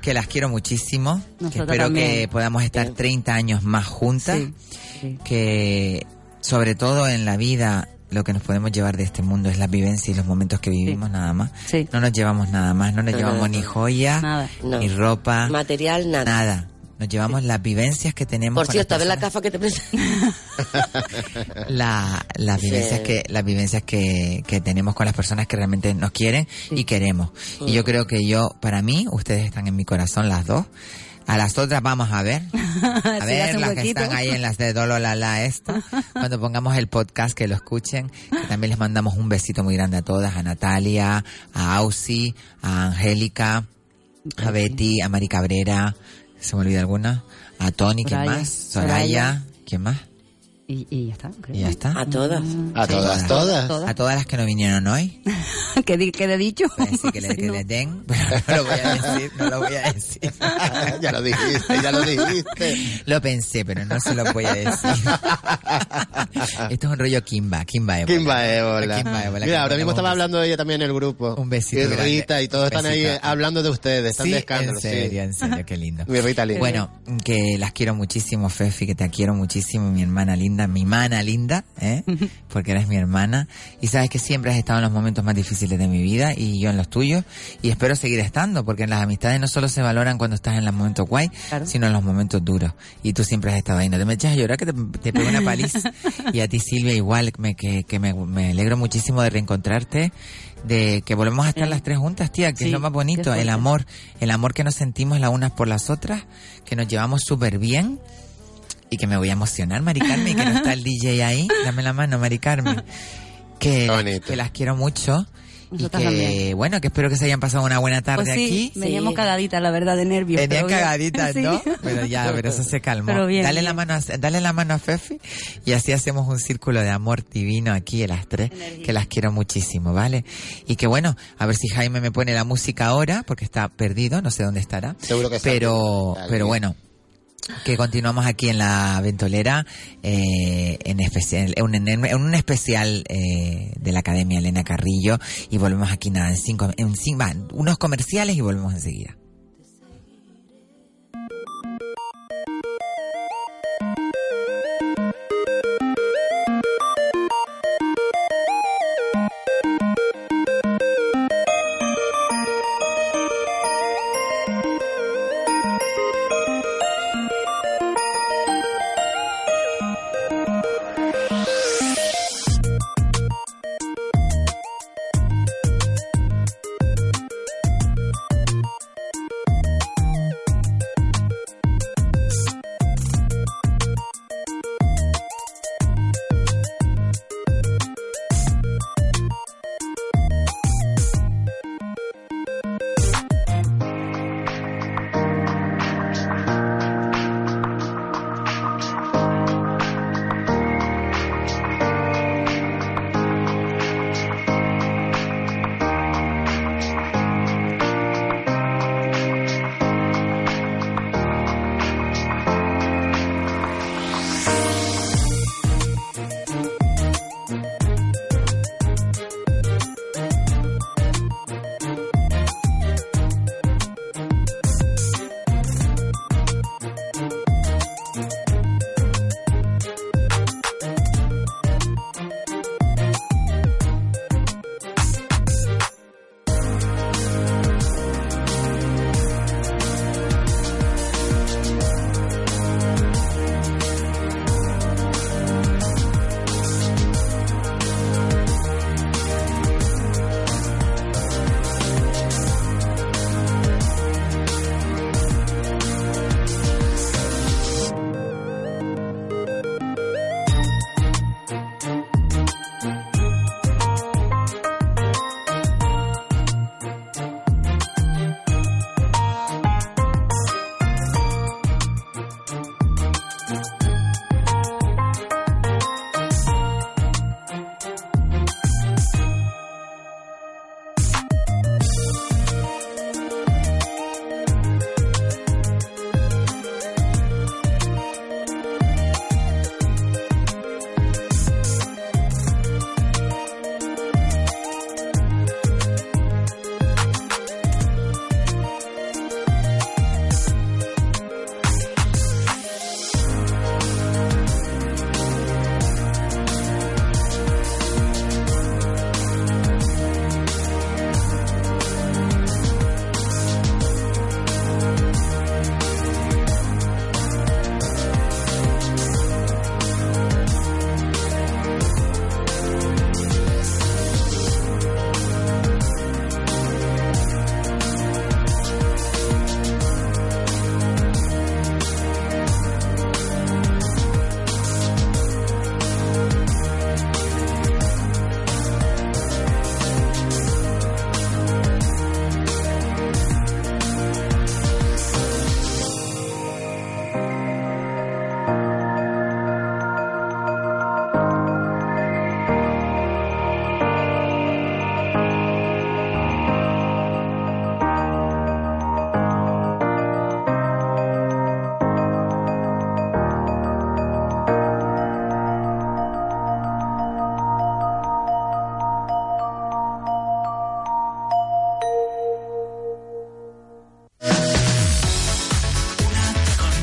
que las quiero muchísimo, que espero que también. podamos estar 30 años más juntas, Sí, sí. que sobre todo en la vida lo que nos podemos llevar de este mundo es la vivencia y los momentos que vivimos nada más. Sí. No nos llevamos nada más, no nos No, llevamos no, ni joya, Nada. No. ni ropa, Material, nada. nada. Nos llevamos las vivencias que tenemos. Por cierto, a ver la gafa que te presento. la, las vivencias que las vivencias que, que tenemos con las personas que realmente nos quieren y queremos y yo creo que yo para mí ustedes están en mi corazón las dos a las otras vamos a ver a Sí, ver las que están ahí en las de Dolo la esta cuando pongamos el podcast que lo escuchen que también les mandamos un besito muy grande a todas a Natalia a Ausi a Angélica a Betty a Mari Cabrera se me olvida alguna a Tony ¿quién Soraya. más? Soraya. ¿quién más? Y, y ya está, creo. y ya está A todas. A todas, todas. Todas. a todas las que no vinieron hoy, ¿Qué, di- qué he dicho? pues sí que, le, Sí, que no. les den, pero no lo voy a decir, no lo voy a decir. ya lo dijiste, ya lo dijiste. Lo pensé, pero no se lo voy a decir. Esto es un rollo Kimba, Kimba Ébola. Kimba Ébola. Kimba Ébola, Mira, ahora mismo estaba hablando de ella también en el grupo. Un besito Y grande. Rita y todos están ahí hablando de ustedes, están Sí, de escándalo. en sí. serio, en serio, qué lindo. Mi Rita linda. Bueno, que las quiero muchísimo, Fefi, que te quiero muchísimo, mi hermana linda, mi mana linda, ¿eh? porque eres mi hermana. Y sabes que siempre has estado en los momentos más difíciles de mi vida y yo en los tuyos. Y espero seguir estando, porque las amistades no solo se valoran cuando estás en los momentos guay, Claro. sino en los momentos duros. Y tú siempre has estado ahí. No te me echas a llorar que te, te pego una paliza. y a ti, Silvia, igual, me, que, que me, me alegro muchísimo de reencontrarte. De que volvemos a estar las tres juntas, tía, que Sí, es lo más bonito, el amor, el amor que nos sentimos las unas por las otras, que nos llevamos súper bien y que me voy a emocionar, Mari Carmen, y que no está el DJ ahí, dame la mano, Mari Carmen, que, bonito. que las quiero mucho y que, también. bueno, que espero que se hayan pasado una buena tarde Pues sí, aquí. veníamos Sí. cagaditas, la verdad, de nervios. Venían cagaditas, ¿no? Sí. Pero ya, pero eso se calmó. Pero bien, dale la mano, a, dale la mano a Fefi y así hacemos un círculo de amor divino aquí en las tres, Energía. que las quiero muchísimo, ¿vale? Y que bueno, a ver si Jaime me pone la música ahora, porque está perdido, no sé dónde estará. Seguro que está Pero, pero bueno, que continuamos aquí en la ventolera eh, en especial en un, especial eh, de la Academia Elena Carrillo y volvemos aquí nada en cinco en cinco va, unos comerciales y volvemos enseguida.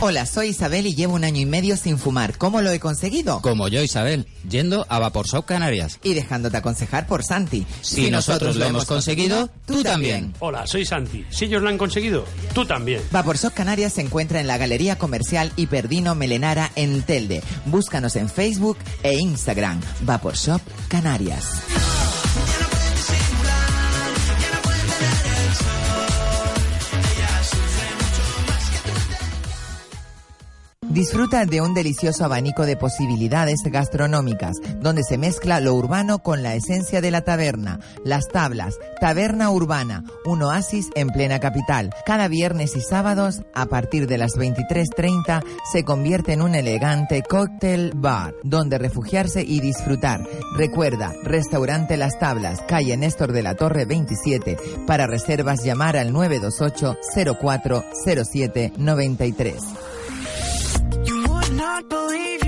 Hola, soy Isabel y llevo un año y medio sin fumar. ¿Cómo lo he conseguido? Como yo, Isabel, yendo a Vapor Shop Canarias. Y dejándote aconsejar por Santi. Si, nosotros, lo hemos conseguido, tú también. Hola, soy Santi. Si ellos lo han conseguido, tú también. Vapor Shop Canarias se encuentra en la Galería Comercial Hiperdino Melenara en Telde. Búscanos en Facebook e Instagram. Vapor Shop Canarias. Disfruta de un delicioso abanico de posibilidades gastronómicas, donde se mezcla lo urbano con la esencia de la taberna. Las Tablas, Taberna Urbana, un oasis en plena capital. Cada viernes y sábados, a partir de las 23.30, se convierte en un elegante cóctel bar, donde refugiarse y disfrutar. Recuerda, Restaurante Las Tablas, calle Néstor de la Torre 27. Para reservas, llamar al 928 04 07 93.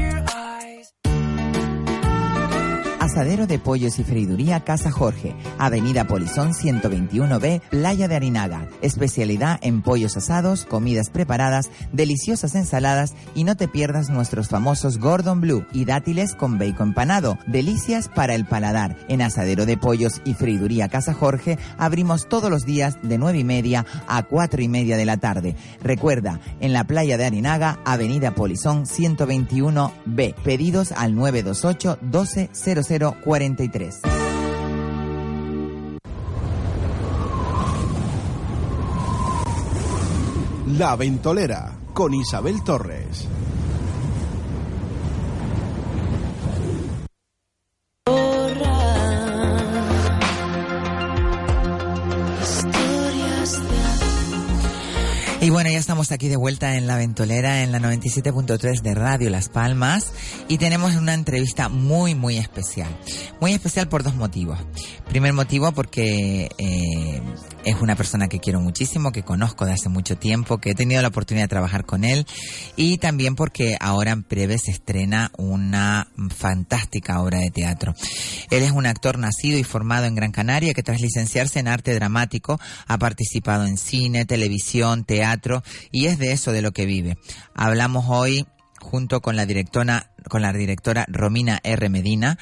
Asadero de Pollos y Freiduría Casa Jorge, Avenida Polizón 121B, Playa de Arinaga. Especialidad en pollos asados, comidas preparadas, deliciosas ensaladas y no te pierdas nuestros famosos Gordon Blue y dátiles con bacon empanado. Delicias para el paladar. En Asadero de Pollos y Freiduría Casa Jorge abrimos todos los días de 9 y media a 4 y media de la tarde. Recuerda, en la Playa de Arinaga, Avenida Polizón 121B. Pedidos al 928 12 0043. La Ventolera con Isabel Torres. Y bueno, ya estamos aquí de vuelta en La Ventolera, en la 97.3 de Radio Las Palmas, y tenemos una entrevista muy, muy especial. Muy especial por dos motivos. Primer motivo porque eh, es una persona que quiero muchísimo, que conozco de hace mucho tiempo, que he tenido la oportunidad de trabajar con él, y también porque ahora en breve se estrena una fantástica obra de teatro. Él es un actor nacido y formado en Gran Canaria que tras licenciarse en arte dramático ha participado en cine, televisión, teatro, y es de eso de lo que vive. Hablamos hoy junto con la directora, con la directora Romina R. Medina,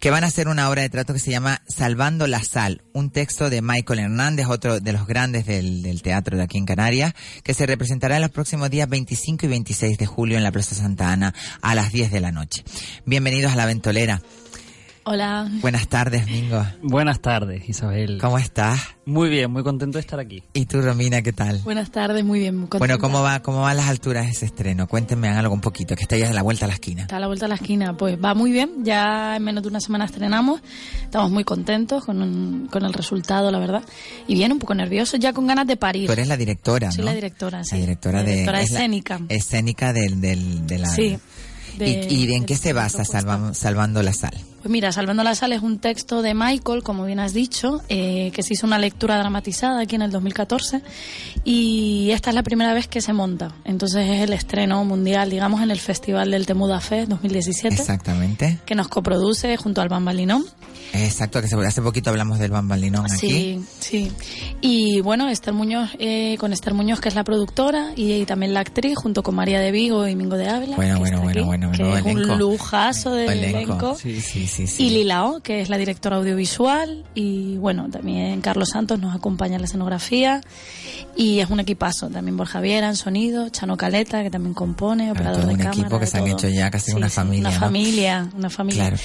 que van a hacer una obra de teatro que se llama Salvando la Sal, un texto de Michael Hernández, otro de los grandes del, del, teatro de aquí en Canarias, que se representará en los próximos días 25 y 26 de julio en la Plaza Santa Ana a las 10 de la noche. Bienvenidos a La Ventolera. Hola. Buenas tardes, Mingo. Buenas tardes, Isabel. ¿Cómo estás? Muy bien, muy contento de estar aquí. ¿Y tú, Romina, qué tal? Buenas tardes, muy bien. Muy bueno, ¿cómo va, cómo van las alturas ese estreno? Cuéntenme algo un poquito, que está ya a la vuelta a la esquina. Está a la vuelta a la esquina, pues va muy bien. Ya en menos de una semana estrenamos. Estamos muy contentos con, con el resultado, la verdad. Y bien, un poco nerviosos, ya con ganas de parir. Tú eres la directora, ¿no? Soy la directora, sí. La directora, la directora de... escénica. La escénica del, del, de la... Sí. De, ¿Y, ¿Y, en qué se basa salva, Salvando la Sal? Mira, Salvando la Sal es un texto de Michael, como bien has dicho, eh, que se hizo una lectura dramatizada aquí en el 2014 y esta es la primera vez que se monta. Entonces es el estreno mundial, digamos, en el Festival del Temuda Fest 2017. Exactamente. Que nos coproduce junto al Bambalinón. Exacto, que hace poquito hablamos del Bambalinón aquí. Sí, sí. Y bueno, Esther Muñoz, eh, con Esther Muñoz, que es la productora, y, y, también la actriz, junto con María de Vigo y Mingo de Ávila. Bueno, bueno, bueno, aquí, bueno, que bueno, es elenco. un lujazo del elenco. elenco. Sí, sí, sí, sí. Y Lilao, que es la directora audiovisual, y bueno, también Carlos Santos nos acompaña en la escenografía, y es un equipazo, también Borja Viera en sonido, Chano Caleta, que también compone, operador todo de un cámara. equipo que se han hecho ya casi Sí, una familia. Una ¿no? familia, una familia. Claro.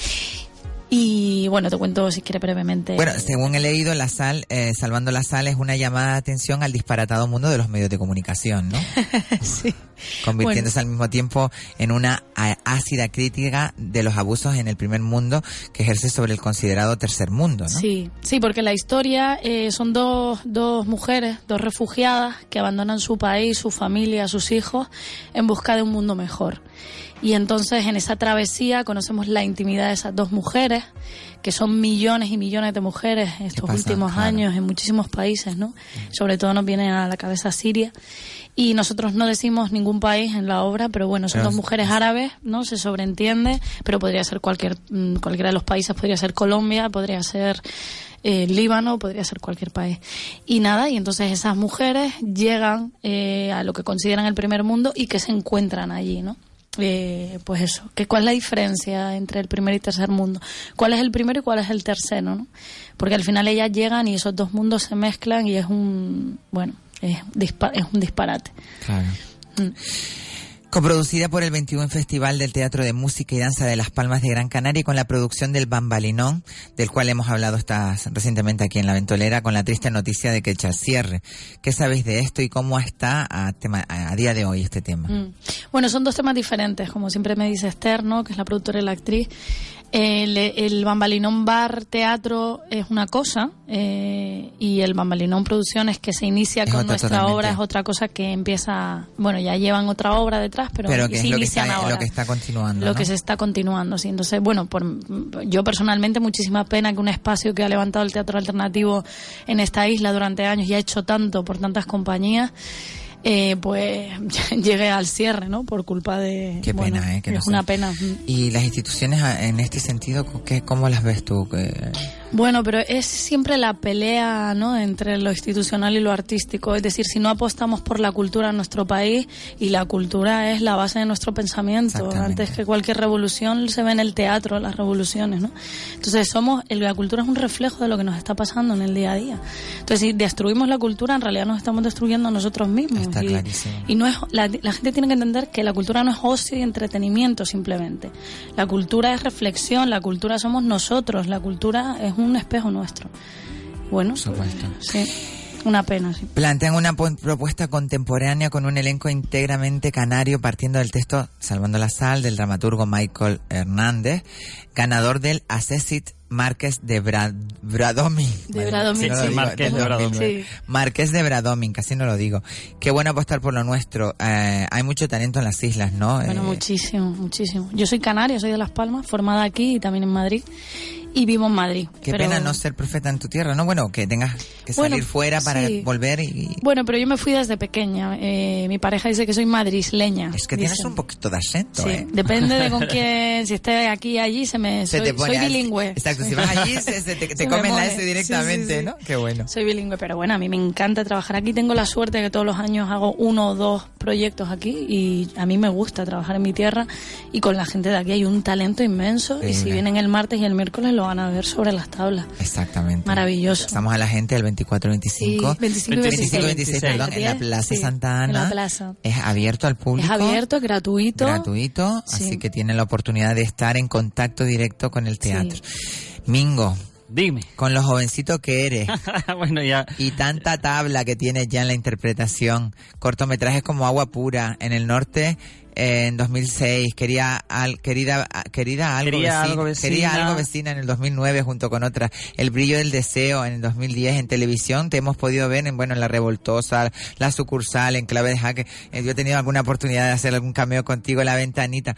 Y bueno, te cuento si quieres brevemente. Bueno, según he leído, la sal, eh, Salvando la Sal es una llamada de atención al disparatado mundo de los medios de comunicación, ¿no? sí. Convirtiéndose al mismo tiempo en una ácida crítica de los abusos en el primer mundo que ejerce sobre el considerado tercer mundo, ¿no? Sí, sí, porque la historia eh, son dos, dos mujeres, dos refugiadas que abandonan su país, su familia, sus hijos en busca de un mundo mejor. Y entonces en esa travesía conocemos la intimidad de esas dos mujeres, que son millones y millones de mujeres estos últimos claro. años en muchísimos países, ¿no? Sobre todo nos viene a la cabeza Siria. Y nosotros no decimos ningún país en la obra, pero bueno, son Pero- dos mujeres árabes, ¿no? Se sobreentiende, pero podría ser cualquier, mm, cualquiera de los países, podría ser Colombia, podría ser eh, Líbano, podría ser cualquier país. Y nada, y entonces esas mujeres llegan eh, a lo que consideran el primer mundo y que se encuentran allí, ¿no? Eh, pues eso, que cuál es la diferencia entre el primer y tercer mundo, cuál es el primero y cuál es el tercero, ¿no? Porque al final ellas llegan y esos dos mundos se mezclan y es un, bueno, es, es un disparate. Claro. Mm. Coproducida por el 21 Festival del Teatro de Música y Danza de Las Palmas de Gran Canaria y con la producción del Bambalinón, del cual hemos hablado esta, recientemente aquí en La Ventolera, con la triste noticia de que el cierre. ¿Qué sabéis de esto y cómo está a, tema- a día de hoy este tema? Mm. Bueno, son dos temas diferentes, como siempre me dice Esther, ¿no? que es la productora y la actriz. El, el Bambalinón Bar Teatro es una cosa eh, y el Bambalinón Producciones que se inicia Es con nuestra totalmente. obra es otra cosa que empieza, bueno, ya llevan otra obra detrás, pero, Pero que se es lo que, inician está, ahora. lo que está continuando. Lo ¿no? que se está continuando, sí. Entonces, bueno, por, yo personalmente muchísima pena que un espacio que ha levantado el teatro alternativo en esta isla durante años y ha hecho tanto por tantas compañías, eh, pues llegue al cierre, ¿no? Por culpa de... Qué bueno, pena, ¿eh? Que no es una pena. Y las instituciones ah, en este sentido, ¿qué, ¿cómo las ves tú? ¿Qué- Bueno, pero es siempre la pelea ¿no? entre lo institucional y lo artístico. Es decir, si no apostamos por la cultura en nuestro país, y la cultura es la base de nuestro pensamiento. Antes que cualquier revolución se ve en el teatro, las revoluciones. ¿no? Entonces, somos el- la cultura es un reflejo de lo que nos está pasando en el día a día. Entonces, si destruimos la cultura, en realidad nos estamos destruyendo a nosotros mismos. Está y, clarísimo. y no es, la, la gente tiene que entender que la cultura no es ocio y entretenimiento simplemente. La cultura es reflexión, la cultura somos nosotros, la cultura es un espejo nuestro. Bueno, supuesto. sí, una pena, sí. Plantean una propuesta contemporánea con un elenco íntegramente canario partiendo del texto Salvando la Sal del dramaturgo Michael Hernández, ganador del Assessit Márquez de Bra- Bradomín. De Bradomín, No lo sí. digo, Marqués de no, Bradomín. Sí. Marqués de Bradomín, casi no lo digo. Qué bueno apostar por lo nuestro. Eh, hay mucho talento en las islas, ¿no? Bueno, Eh, muchísimo, muchísimo. Yo soy canaria, soy de Las Palmas, formada aquí y también en Madrid. Y vivo en Madrid. Qué pero- pena no ser profeta en tu tierra, ¿no? Bueno, que tengas que Bueno, salir fuera para sí. volver y... Bueno, pero yo me fui desde pequeña. Eh, mi pareja dice que soy madrisleña. Es que tienes un poquito de acento, Sí, ¿eh? depende de con quién, si esté aquí allí, se me, Se soy, te pone soy así. bilingüe. Exacto, si vas allí se, se te, te Se me comes la. S directamente, sí. ¿no? Qué bueno. Soy bilingüe, pero bueno, a mí me encanta trabajar aquí. Tengo la suerte de que todos los años hago uno o dos proyectos aquí y a mí me gusta trabajar en mi tierra y con la gente de aquí hay un talento inmenso y si vienen el martes y el miércoles lo van a ver sobre las tablas. Exactamente. Maravilloso. Estamos a la gente el 24 25. Sí, 25 y 26. 26, perdón, en la 10, Plaza sí, Santa Ana. en la plaza. Es abierto al público. Es abierto, es gratuito. Gratuito, Sí. así que tienen la oportunidad de estar en contacto directo con el teatro. Mingo, Dime. con lo jovencito que eres bueno, ya. y tanta tabla que tienes ya en la interpretación, cortometrajes como Agua Pura en el norte eh, en 2006, quería al, querida querida algo, Quería vecina, algo vecina. quería algo vecina en el 2009 junto con otras, El brillo del deseo en el 2010 en televisión te hemos podido ver en bueno en la revoltosa, la sucursal en clave de jaque. Eh, yo he tenido alguna oportunidad de hacer algún cameo contigo en la ventanita.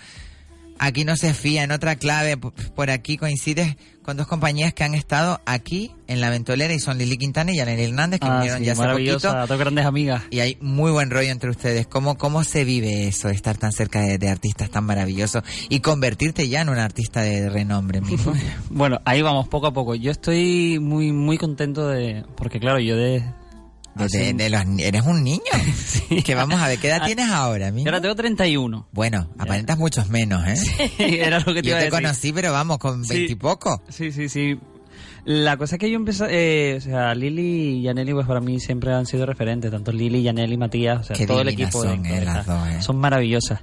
Aquí no se fía, en otra clave, por aquí coincides con dos compañías que han estado aquí en la ventolera y son Lili Quintana y Yaneli Hernández que Ah, vinieron sí, ya hace poquito. dos grandes amigas. Y hay muy buen rollo entre ustedes. ¿Cómo, cómo se vive eso, estar tan cerca de, de artistas tan maravillosos y convertirte ya en un artista de renombre mismo? Bueno, ahí vamos, poco a poco. Yo estoy muy muy contento de... Porque claro, yo de... De- de- de los eres un niño. Que vamos a ver, ¿qué edad Ah, tienes ahora, Yo Mingo? ahora tengo 31. Bueno, aparentas muchos menos, ¿eh? Era lo que te Yo iba te decir. conocí, pero vamos, con Sí. veintipoco. Sí, sí, sí. La cosa es que yo empecé, eh, o sea, Lili y Yaneli, pues para mí siempre han sido referentes, tanto Lili, Yaneli, Matías, o sea, Qué todo el equipo de son, eh, las dos, eh. son maravillosas.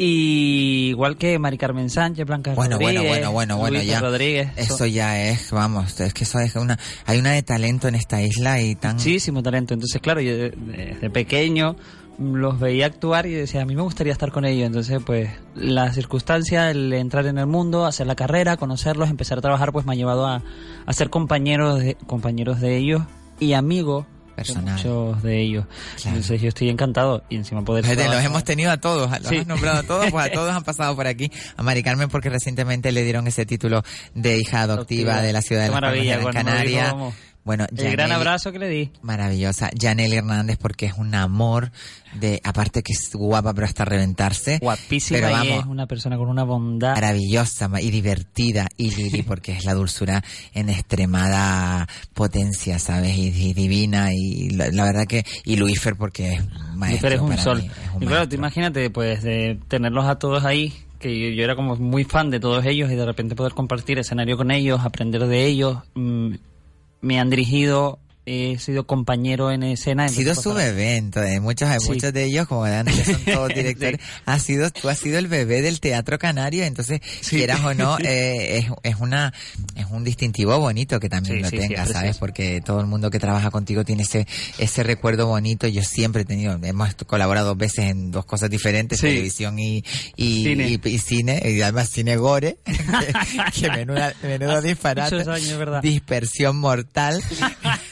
Y igual que Mari Carmen Sánchez, Blanca Bueno, Rodríguez, bueno, bueno, bueno, Luisa ya. Rodríguez, Eso ya es, vamos, es que eso es una, hay una de talento en esta isla y tan... muchísimo talento. Entonces, claro, yo de- desde pequeño mm, los veía actuar y decía, a mí me gustaría estar con ellos. Entonces, pues, la circunstancia, el entrar en el mundo, hacer la carrera, conocerlos, empezar a trabajar, pues me ha llevado a, a ser compañeros de, compañeros de ellos y amigos Personal. muchos de ellos. Claro. Entonces, yo estoy encantado y encima poder... Los trabajar- hemos tenido a todos, los Sí. has nombrado a todos, pues a todos han pasado por aquí. A Mari Carmen porque recientemente le dieron ese título de hija adoptiva Adoptiva. de la ciudad de Las de cuando Bueno, El gran abrazo que le di. Maravillosa. Janely Hernández porque es un amor de, aparte que es guapa pero hasta reventarse. Guapísima Pero y es una persona con una bondad. maravillosa ma- y divertida y Lili porque es la dulzura en extremada potencia, ¿sabes? Y, y divina y la, la verdad que y Luífer porque es maestro es un sol. mí, es un y claro, tú imagínate, pues, de tenerlos a todos ahí, que yo, yo era como muy fan de todos ellos y de repente poder compartir escenario con ellos, aprender de ellos. mm, me han dirigido, he sido compañero en escena. Ha sido su pues, bebé, entonces muchos, Sí. muchos de ellos, como antes son todos directores, ha sido, tú has sido el bebé del teatro canario, entonces quieras o no, eh, es, es una, es un distintivo bonito que también Sí, lo sí, sí, tengas, es ¿sabes? Porque todo el mundo que trabaja contigo tiene ese, ese recuerdo bonito. Yo siempre he tenido, hemos colaborado dos veces en dos cosas diferentes, Sí. televisión y, y, Cine. y, y cine, y además cine gore, que, que menuda, menudo disparate. Dispersión mortal.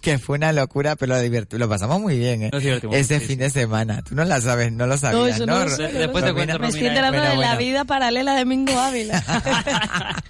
que fue una locura, pero lo, divert- lo pasamos muy bien, ¿eh? Nos divertimos, Ese sí, fin de semana. Tú no la sabes, no lo sabías, eso ¿no? no lo sé, De- después te cuento, Me enterando Bueno, de la vida paralela de Mingo Ávila.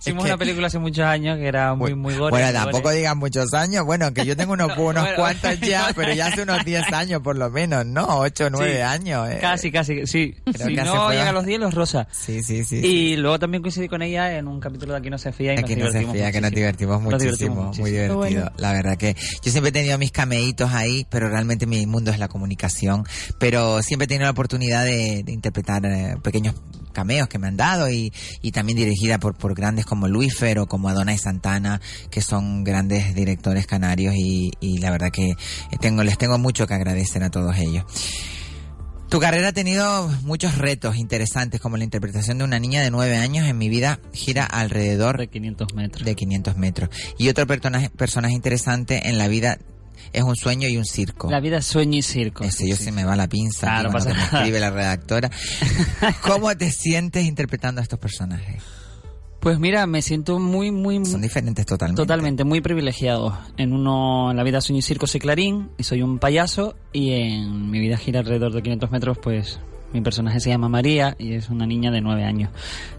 Hicimos que- una película hace muchos años que era muy, muy gore. Bueno, muy tampoco gore. digan muchos años. Bueno, que yo tengo unos, unos Bueno. cuantos ya, pero ya hace unos 10 años por lo menos, ¿no? 8 o 9 Sí. años. eh. Casi, casi, sí. Creo si que no llega a los 10, los rosa. Sí, sí, sí. sí. Y luego también coincidí con ella en un capítulo de Aquí no se fía y Aquí nos no se divertimos fía, que nos muchísimo. divertimos Nos muchísimo, divertimos muy muchísimo. divertido. bueno. La verdad que yo siempre he tenido mis cameitos ahí, pero realmente mi mundo es la comunicación. Pero siempre he tenido la oportunidad de, interpretar eh, pequeños cameos que me han dado y, y también dirigida por, por grandes como Luífer o como Adonai Santana, que son grandes directores canarios y, y la verdad que tengo, les tengo mucho que agradecer a todos ellos. Tu carrera ha tenido muchos retos interesantes, como la interpretación de una niña de nueve años en mi vida gira alrededor De 500 metros. de 500 metros. Y otro personaje, personaje interesante en la vida es un sueño y un circo. La vida es sueño y circo. Ese yo Sí. se me va la pinza, lo pasa que me escribe la redactora. ¿Cómo te sientes interpretando a estos personajes? Pues mira, me siento muy, muy, Son diferentes totalmente. totalmente muy privilegiado. En uno, en la vida sueño y circo soy Clarín y soy un payaso y en mi vida gira alrededor de 500 metros, pues mi personaje se llama María y es una niña de 9 años.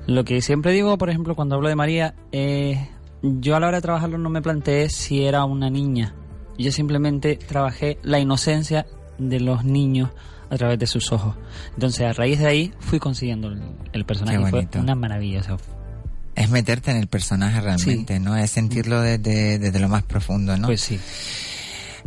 Lo que siempre digo, por ejemplo, cuando hablo de María, eh, yo a la hora de trabajarlo no me planteé si era una niña. Yo simplemente trabajé la inocencia de los niños a través de sus ojos. Entonces, a raíz de ahí, fui consiguiendo el, el personaje. Fue una maravilla. o sea, Es meterte en el personaje realmente, ¿no? Es sentirlo desde, desde lo más profundo, ¿no? Pues sí.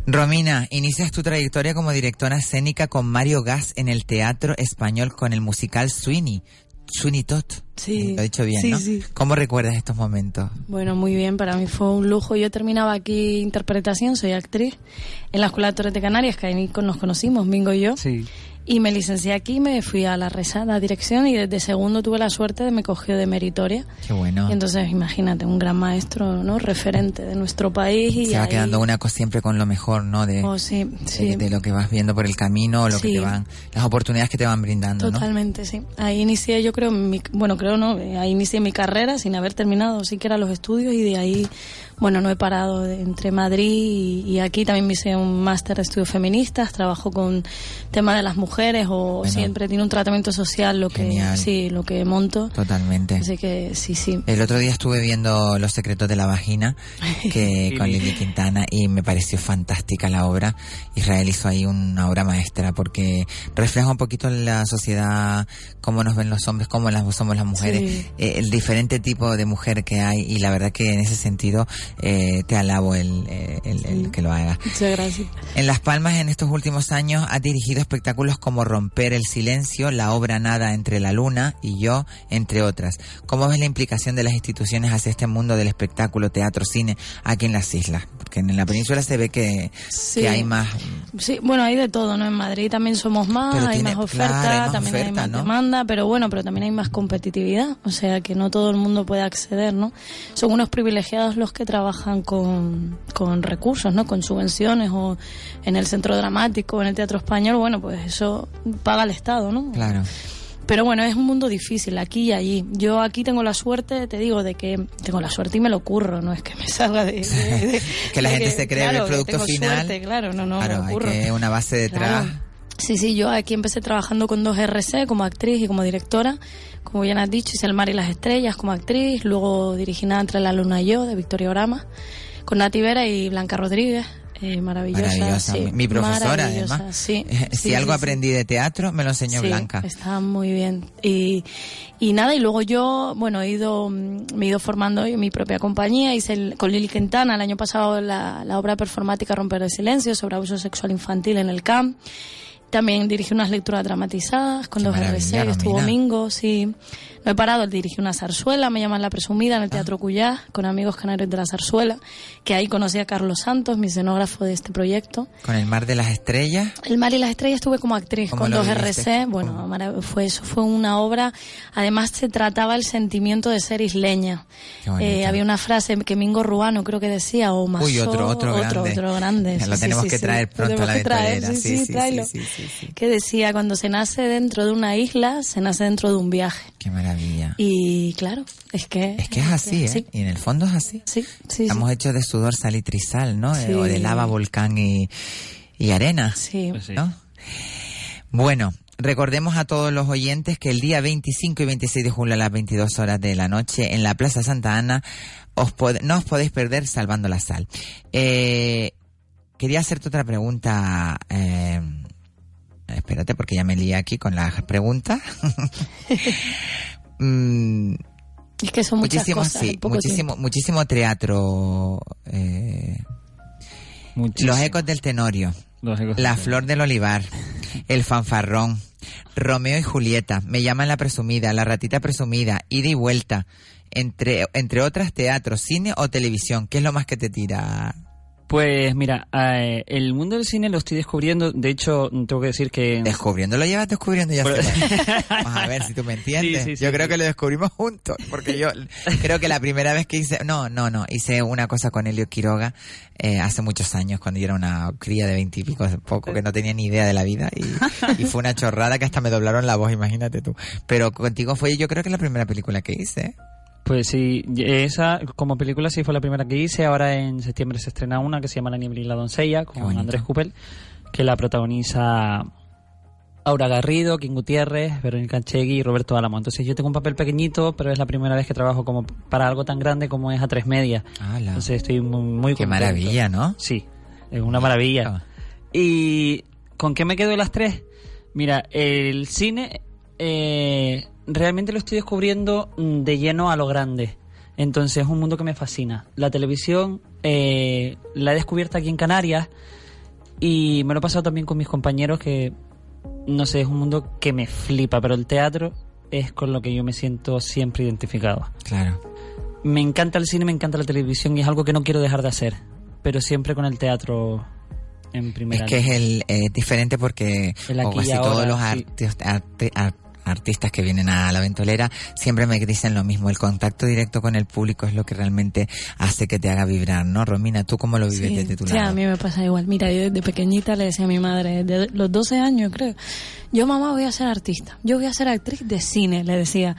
Romina, inicias tu trayectoria como directora escénica con Mario Gas en el Teatro Español con el musical Sweeney. Sweeney Todd. Sí. Lo he dicho bien, Sí, ¿no? sí. ¿Cómo recuerdas estos momentos? Bueno, muy bien, para mí fue un lujo. Yo terminaba aquí interpretación, soy actriz en la Escuela de Torres de Canarias, que ahí nos conocimos, Mingo y yo. Sí. Y me licencié aquí, me fui a la rezada dirección y desde segundo tuve la suerte de me cogió de meritoria. Qué bueno. Y entonces, imagínate, un gran maestro, ¿no? Referente de nuestro país. Y Se va ahí- quedando una cosa siempre con lo mejor, ¿no? De, Oh, sí, sí. de, lo que vas viendo por el camino, que Sí. te van, las oportunidades que te van brindando, ¿no? Totalmente, sí. Ahí inicié, yo creo, mi, bueno, creo no, ahí inicié mi carrera sin haber terminado siquiera los estudios y de ahí, bueno, no he parado de- entre Madrid y, y aquí también me hice un máster de estudios feministas, trabajo con tema de las mujeres o Bueno. siempre tiene un tratamiento social lo que, sí, lo que monto. Totalmente. Así que sí, sí. El otro día estuve viendo Los secretos de la vagina que con Lili Quintana y me pareció fantástica la obra. Israel hizo ahí una obra maestra porque refleja un poquito la sociedad, cómo nos ven los hombres, cómo las, somos las mujeres, Sí. eh, el diferente tipo de mujer que hay y la verdad que en ese sentido eh, te alabo el, eh, el- el que lo haga. Muchas gracias. En Las Palmas en estos últimos años ha dirigido espectáculos como Romper el Silencio, La Obra Nada entre la Luna y Yo, entre otras. ¿Cómo ves la implicación de las instituciones hacia este mundo del espectáculo, teatro, cine aquí en las islas? Porque en la península se ve que, Sí. que hay más... Sí, bueno, hay de todo, ¿no? En Madrid también somos más, Pero hay tiene- más oferta, claro, hay más también hay oferta, más ¿no? demanda, pero bueno, pero también hay más competitividad, o sea que no todo el mundo puede acceder, ¿no? Son unos privilegiados los que trabajan con, con recursos, ¿no? Con subvenciones o en el centro dramático o en el teatro español, bueno, pues eso paga el Estado, ¿no? Claro. Pero bueno, es un mundo difícil aquí y allí. Yo aquí tengo la suerte, te digo, de que tengo la suerte y me lo curro, no es que me salga de... de- de- Que la de gente se cree claro, el que producto tengo final. suerte, claro, no, no, claro, me hay ocurro. que una base detrás. Claro. Sí, sí, yo aquí empecé trabajando con dos RC como actriz y como directora. Como bien has dicho, hice El mar y las estrellas como actriz, luego dirigí Nada entre la luna y yo de Victoria Orama con Nati Vera y Blanca Rodríguez. Eh, maravillosa, Maravillosa. sí, mi, profesora, maravillosa, además. Sí, si algo aprendí de teatro, me lo enseñó Blanca. Está muy bien. Y, y nada, y luego yo, bueno, he ido, me he ido formando en mi propia compañía. Hice el- con Lili Quintana el año pasado la, la obra performática Romper el Silencio sobre abuso sexual infantil en el CAM. También dirigí unas lecturas dramatizadas con Qué dos maravilla, RC, estuvo domingo, sí. No he parado, dirigí una zarzuela, me llaman La Presumida, en el Teatro Ah. Cuyá, con amigos canarios de la zarzuela, que ahí conocí a Carlos Santos, mi escenógrafo de este proyecto. Con el mar de las estrellas. El Mar y las Estrellas estuve como actriz ¿Cómo con dos? RC. Bueno, marav- fue eso fue una obra. Además se trataba el sentimiento de ser isleña. Eh, había una frase que Mingo Ruano creo que decía o más Uy, otro, otro grande. otro grande. Lo sí, tenemos sí, que sí. traer Lo pronto a la. Sí, sí, tráelo. sí, sí, sí. Que decía cuando se nace dentro de una isla se nace dentro de un viaje. Qué maravilla. Y claro, es que Es que es así, ¿eh? Sí. Y en el fondo es así. Sí, sí, Estamos hechos de sudor salitrizal, ¿no? Sí. O de lava, volcán y, y arena. Sí. Pues sí. ¿no? Bueno, recordemos a todos los oyentes que el día 25 y 26 de julio a las 22 horas de la noche en la Plaza Santa Ana os pod- no os podéis perder Salvando la Sal. Eh, quería hacerte otra pregunta. eh, espérate porque ya me lié aquí con las preguntas. Mm, Es que son muchas muchísimo, cosas. sí, muchísimo, muchísimo teatro. eh, Muchísimo. los ecos del Tenorio. Los ecos La del flor del olivar, el fanfarrón, Romeo y Julieta, me llaman la presumida, la ratita presumida, ida y vuelta, entre, entre otras teatros, cine o televisión. ¿Qué es lo más que te tira? Pues mira, eh, el mundo del cine lo estoy descubriendo. De hecho, tengo que decir que. Descubriendo, lo llevas descubriendo ya. Pero-. Vamos a ver si tú me entiendes. Sí, sí, sí, yo creo que lo descubrimos juntos, porque yo creo que la primera vez que hice, no, no, no, hice una cosa con Helio Quiroga eh, hace muchos años, cuando yo era una cría de veintipico, poco, que no tenía ni idea de la vida, y, y fue una chorrada que hasta me doblaron la voz, imagínate tú. Pero contigo fue, yo creo que la primera película que hice. Pues sí, esa como película sí fue la primera que hice. Ahora en septiembre se estrena una que se llama La niebla y la doncella con. Andrés Cupel, que la protagoniza Aura Garrido, King Gutiérrez, Verónica Chegui y Roberto Álamo. Entonces yo tengo un papel pequeñito, pero es la primera vez que trabajo como para algo tan grande como es a tres media. Ala. Entonces estoy muy, muy Qué contento. maravilla, ¿no? Sí, es una maravilla. ¿Y con qué me quedo de las tres? Mira, el cine eh, realmente lo estoy descubriendo mm, de lleno a lo grande. Entonces es un mundo que me fascina. La televisión eh, la he descubierto aquí en Canarias y me lo he pasado también con mis compañeros que, no sé, es un mundo que me flipa, pero el teatro es con lo que yo me siento siempre identificado. Claro. Me encanta el cine, me encanta la televisión y es algo que no quiero dejar de hacer, pero siempre con el teatro en primera Es que es el eh, diferente porque El aquí o casi ahora, todos los sí. Artistas que vienen a la ventolera siempre me dicen lo mismo. El contacto directo con el público es lo que realmente hace que te haga vibrar, ¿no? Romina, ¿tú cómo lo vives Sí, desde tu sí, lado? a mí me pasa igual. Mira, yo desde pequeñita le decía a mi madre, de los 12 años creo, yo mamá voy a ser artista, yo voy a ser actriz de cine, le decía.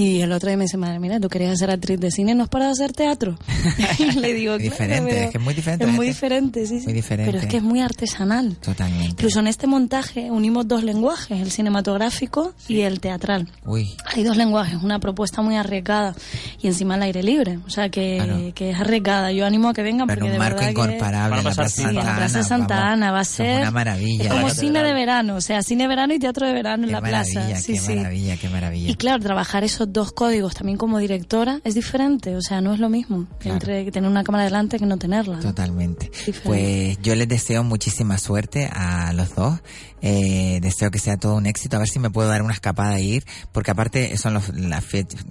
Y el otro día me dice, madre, mira, tú querías ser actriz de cine, no es para hacer teatro. y le digo, Es "Claro, diferente, pero es que es muy diferente, Es la muy diferente, sí, sí. muy diferente. Pero es que es muy artesanal. Totalmente. Incluso en este montaje unimos dos lenguajes, el cinematográfico y el teatral. Uy, Hay dos lenguajes, una propuesta muy arriesgada y encima al aire libre, o sea que, Claro. que es arriesgada. Yo animo a que vengan pero porque un de marco verdad que- en la Plaza sí, Sí, Santa en la Ana. Plaza Santa vamos, Ana va a eso ser una maravilla. es como Qué cine de verano, o sea, cine de verano y teatro de verano en Qué la maravilla, plaza. Sí, qué sí. maravilla, qué maravilla. Y claro, trabajar esos dos códigos también como directora es diferente, o sea, no es lo mismo Claro. entre tener una cámara delante que no tenerla. Totalmente. Pues yo les deseo muchísima suerte a los dos. Eh, deseo que sea todo un éxito. A ver si me puedo dar una escapada e ir, porque aparte son los fechas.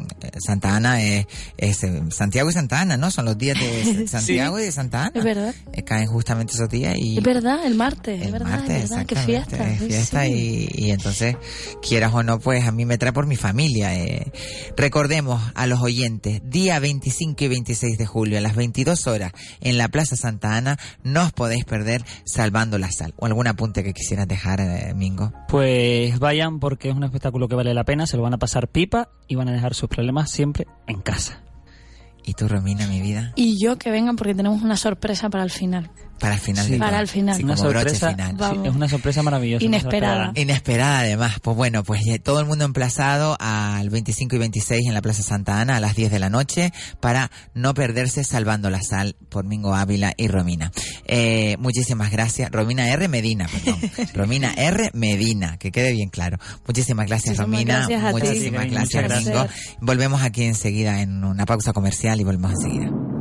Santa Ana es, es, eh, Santiago y Santa Ana, ¿no? Son los días de Santiago y de Santa Ana. Es verdad. Eh, caen justamente esos días y Es verdad, el martes, es verdad, martes, es verdad, qué fiesta. es fiesta sí. y, y entonces, quieras o no, pues a mí me trae por mi familia. eh. Recordemos a los oyentes, día 25 y 26 de julio a las 22 horas en la Plaza Santa Ana, no os podéis perder Salvando la Sal. ¿O algún apunte que quisieras dejar, eh, Mingo? Pues vayan porque es un espectáculo que vale la pena, se lo van a pasar pipa y van a dejar sus problemas siempre en casa. ¿Y tú, Romina, mi vida? Y yo que vengan porque tenemos una sorpresa para el final. Para el final Sí. de Para el final. Sí, Una sorpresa, final. sí, Vamos. es una sorpresa maravillosa. Inesperada. Inesperada además. Pues bueno, pues todo el mundo emplazado al 25 y 26 en la Plaza Santa Ana a las 10 de la noche para no perderse Salvando la Sal por Mingo Ávila y Romina. Eh, muchísimas gracias. Romina R. Medina, perdón. Romina R. Medina, que quede bien claro. Muchísimas gracias, Muchísimas Romina. gracias a muchísimas gracias. Mingo. Volvemos aquí enseguida en una pausa comercial y volvemos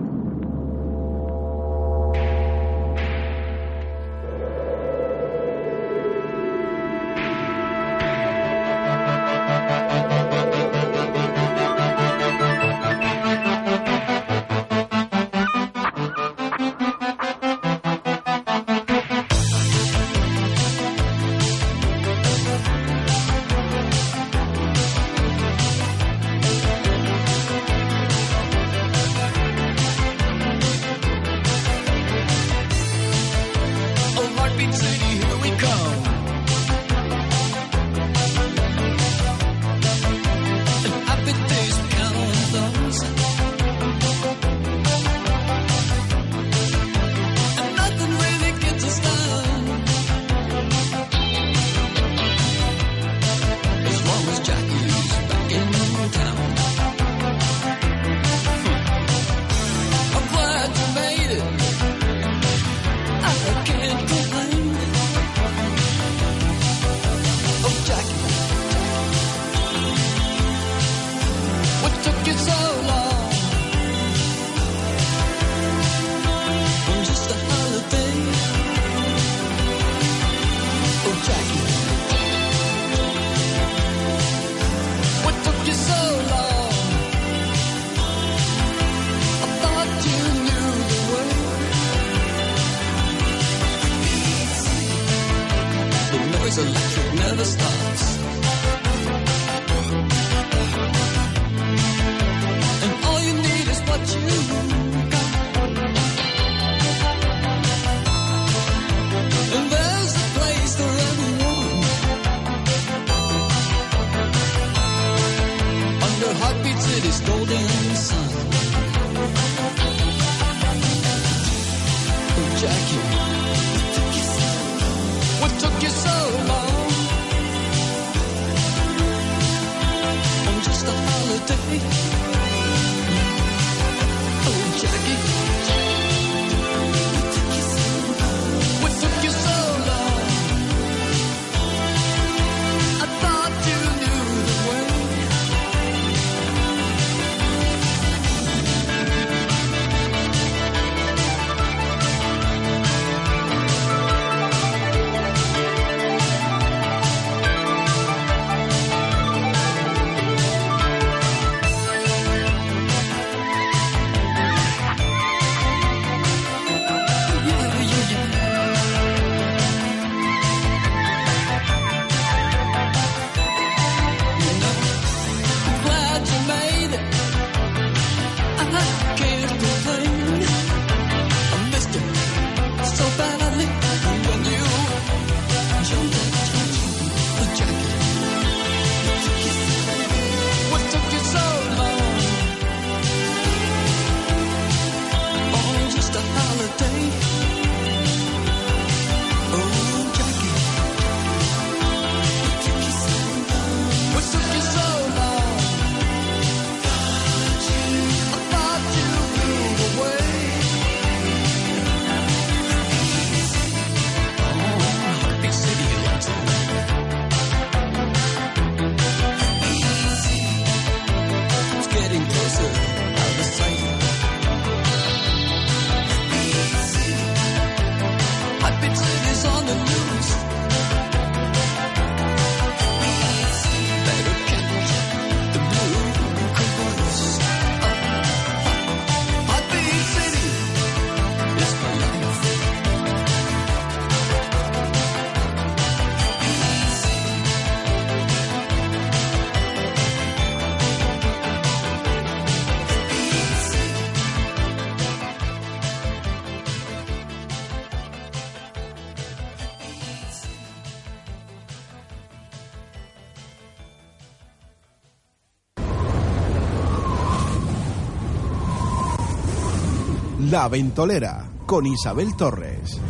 Ventolera con Isabel Torres.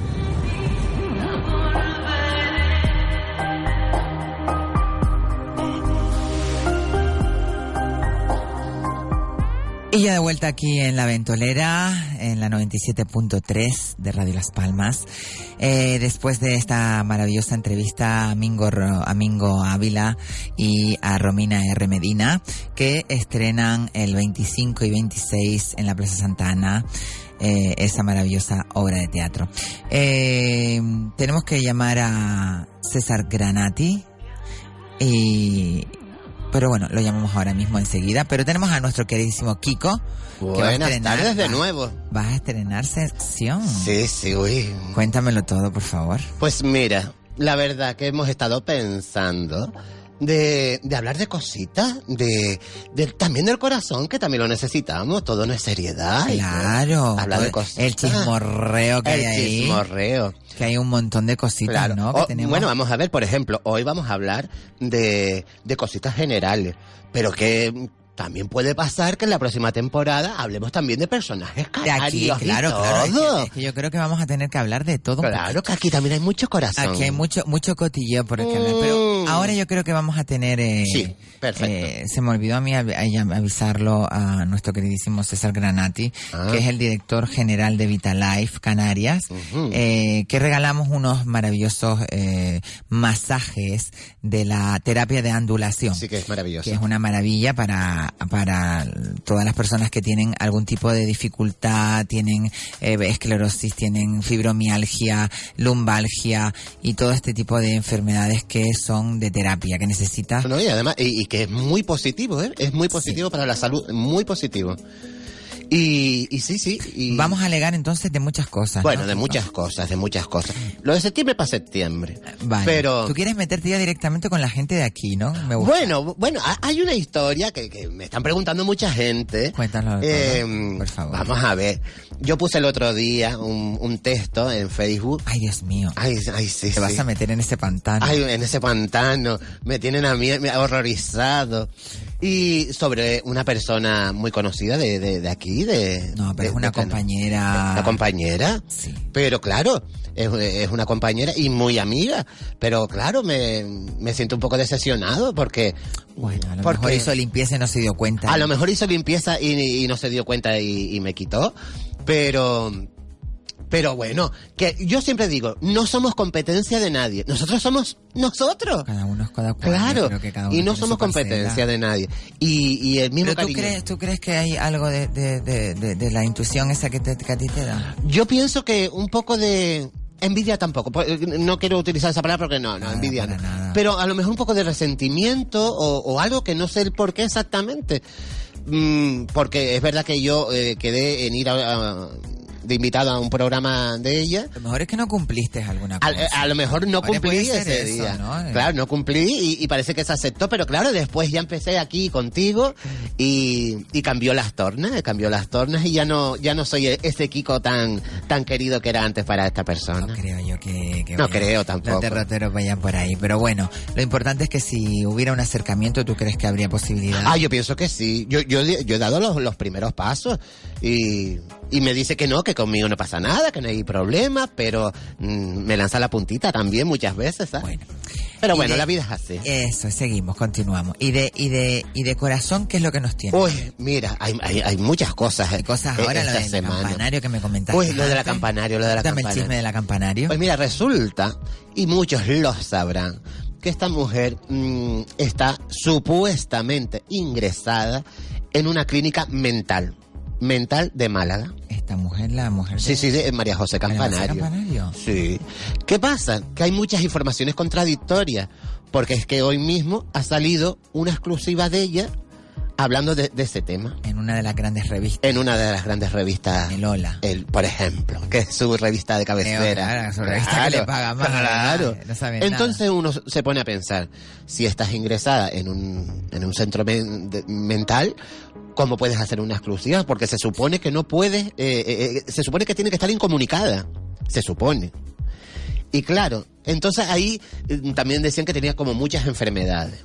Y ya de vuelta aquí en La Ventolera, en la 97.3 de Radio Las Palmas. Eh, después de esta maravillosa entrevista a Mingo, a Mingo Ávila y a Romina R. Medina, que estrenan el 25 y 26 en la Plaza Santana. Eh, esa maravillosa obra de teatro. Eh, tenemos que llamar a César Granati y pero bueno, lo llamamos ahora mismo enseguida. Pero tenemos a nuestro queridísimo Kiko. que va a Buenas estrenar- tardes de nuevo. Vas a estrenar sección. Sí, sí, uy. Cuéntamelo todo, por favor. Pues mira, la verdad que hemos estado pensando de, de hablar de cositas, de, de- también del corazón, que también lo necesitamos, todo no es seriedad. y Claro. Hablar de cositas. El chismorreo que El hay ahí. chismorreo. Que hay un montón de cositas, Claro. ¿no? Que O- tenemos. bueno, vamos a ver, por ejemplo, hoy vamos a hablar de, de cositas generales, pero que también puede pasar que en la próxima temporada hablemos también de personajes de aquí, y claro, claro. Es todo. que, es que yo creo que vamos a tener que hablar de todo. Claro que aquí también hay mucho corazón. Aquí hay mucho mucho cotilleo por el que hablar, pero Mm. ahora yo creo que vamos a tener... eh, Sí, perfecto. eh, se me olvidó a mí av- avisarlo a nuestro queridísimo César Granati, Ah. que es el director general de Vitalife Canarias, eh, que regalamos unos maravillosos eh, masajes de la terapia de andulación Sí que es maravilloso. que es una maravilla para, para todas las personas que tienen algún tipo de dificultad, tienen eh, esclerosis, tienen fibromialgia, lumbalgia y todo este tipo de enfermedades que son de terapia, que necesita. No, y además, y, y que es muy positivo, ¿eh? Es muy positivo para la salud, muy positivo. Y, y sí, sí. y- Vamos a alegar entonces de muchas cosas. Bueno, ¿no? de muchas cosas, de muchas cosas. Lo de septiembre para septiembre. Vale. Pero... Tú quieres meterte ya directamente con la gente de aquí, ¿no? Me gusta. Bueno, bueno, ha- hay una historia que, que me están preguntando mucha gente. Cuéntanos, Eh, por favor. Vamos a ver. Yo puse el otro día un, un texto en Facebook. Ay, Dios mío. Ay, ay, sí, Te vas a meter en ese pantano. Ay, en ese pantano. Me tienen a mí me- horrorizado. Y sobre una persona muy conocida de, de, de aquí, de... no, pero de- es una compañera. ¿Una compañera? Sí. Pero claro, es, es una compañera y muy amiga. Pero claro, me, me siento un poco decepcionado porque... Bueno, a lo porque mejor hizo limpieza y no se dio cuenta. a lo mejor hizo limpieza y, y no se dio cuenta y, y me quitó. Pero... Pero bueno, que yo siempre digo, no somos competencia de nadie. Nosotros somos nosotros. Cada uno es cada cual. Claro. que cada uno Y no somos parcela. competencia de nadie. Y, y el mismo Pero tú crees, tú crees que hay algo de, de, de, la intuición esa que, te, que a ti te da. Yo pienso que un poco de envidia tampoco. No quiero utilizar esa palabra porque no, no, envidia no. Pero a lo mejor un poco de resentimiento o, o algo que no sé el por qué exactamente. Mm, porque es verdad que yo eh, quedé en ir a, a- de invitado a un programa de ella. A lo mejor es que no cumpliste alguna cosa. a lo mejor no cumplí ese eso, día. ¿no? Eh. Claro, no cumplí y, y parece que se aceptó, pero claro, después ya empecé aquí contigo y, y cambió las tornas, cambió las tornas y ya no ya no soy ese Kiko tan tan querido que era antes para esta persona. No creo yo que... que No creo Los tampoco. derroteros vayan por ahí. Pero bueno, lo importante es que si hubiera un acercamiento, ¿tú crees que habría posibilidad? Ah, yo pienso que sí. Yo, yo, yo he dado los, los primeros pasos y, y me dice que no, que conmigo no pasa nada, que no hay problema, pero mm, me lanza la puntita también muchas veces, ¿sabes? pero Y bueno, de- la vida es así. Eso, seguimos, continuamos. Y de, y de, y de corazón, ¿qué es lo que nos tiene? Uy, mira, hay, hay, hay muchas cosas. Hay cosas ahora, lo del campanario que me comentaste. Uy, lo de la campanario, lo de la Dame el campanario. chisme de la campanario. Pues mira, resulta, y muchos lo sabrán, que esta mujer mm, está supuestamente ingresada en una clínica mental, mental de Málaga. Esta mujer, la mujer. Sí, sí, de María José María José Campanario. Campanario. Sí. ¿Qué pasa? Que hay muchas informaciones contradictorias, porque es que hoy mismo ha salido una exclusiva de ella hablando de, de ese tema. En una de las grandes revistas. En una de las grandes revistas. El Hola. El, por ejemplo, que es su revista de cabecera. su revista que le paga más, Claro. no saben Entonces uno se pone a pensar, si estás ingresada en un, en un centro men- de- mental, ¿cómo puedes hacer una exclusiva? Porque se supone que no puedes, eh, eh, eh, se supone que tiene que estar incomunicada. Se supone. Y claro, entonces ahí eh, también decían que tenía como muchas enfermedades.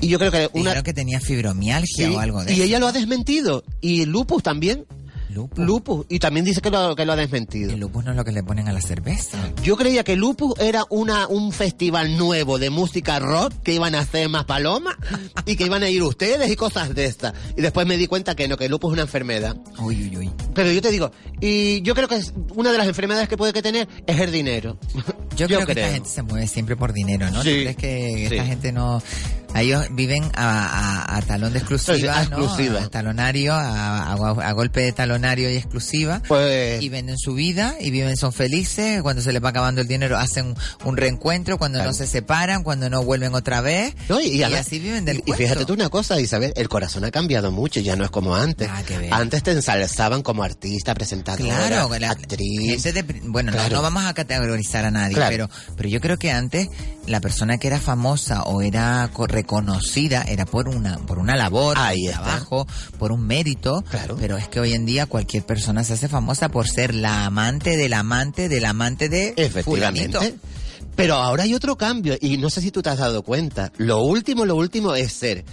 Y yo creo que una... Dijeron que tenía fibromialgia Sí, o algo de y eso. ella lo ha desmentido. Y lupus también. Lupus. Y también dice que lo, que lo ha desmentido. El lupus no es lo que le ponen a la cerveza. Yo creía que Lupus era una, un festival nuevo de música rock que iban a hacer más palomas y que iban a ir ustedes y cosas de estas. Y después me di cuenta que no, que el lupus es una enfermedad. Uy, uy, uy. Pero yo te digo, y yo creo que es una de las enfermedades que puede que tener es el dinero. Yo, creo, que esta gente se mueve siempre por dinero, ¿no? ¿Tú Sí, crees que sí. esta gente no... Ellos viven a, a- a talón de exclusiva, Sí, a ¿no? exclusiva. A talonario, a, golpe de talonario y exclusiva. Pues... Y venden su vida y viven, son felices. Cuando se les va acabando el dinero hacen un reencuentro. Cuando Claro. no se separan, cuando no vuelven otra vez. No, y, y así viven del y cuento. fíjate tú una cosa, Isabel, el corazón ha cambiado mucho, ya no es como antes. Ver. Antes te ensalzaban como artista, presentadora, Claro, la- actriz. de- bueno, no- Claro. no, vamos a categorizar a nadie, pero, pero yo creo que antes la persona que era famosa o era co- reconocida era por una, por una labor, Ahí por un trabajo, por un mérito, pero es que hoy en día cualquier persona se hace famosa por ser la amante del amante del amante de Efectivamente. fulanito. Pero ahora hay otro cambio, y no sé si tú te has dado cuenta. Lo último, lo último es ser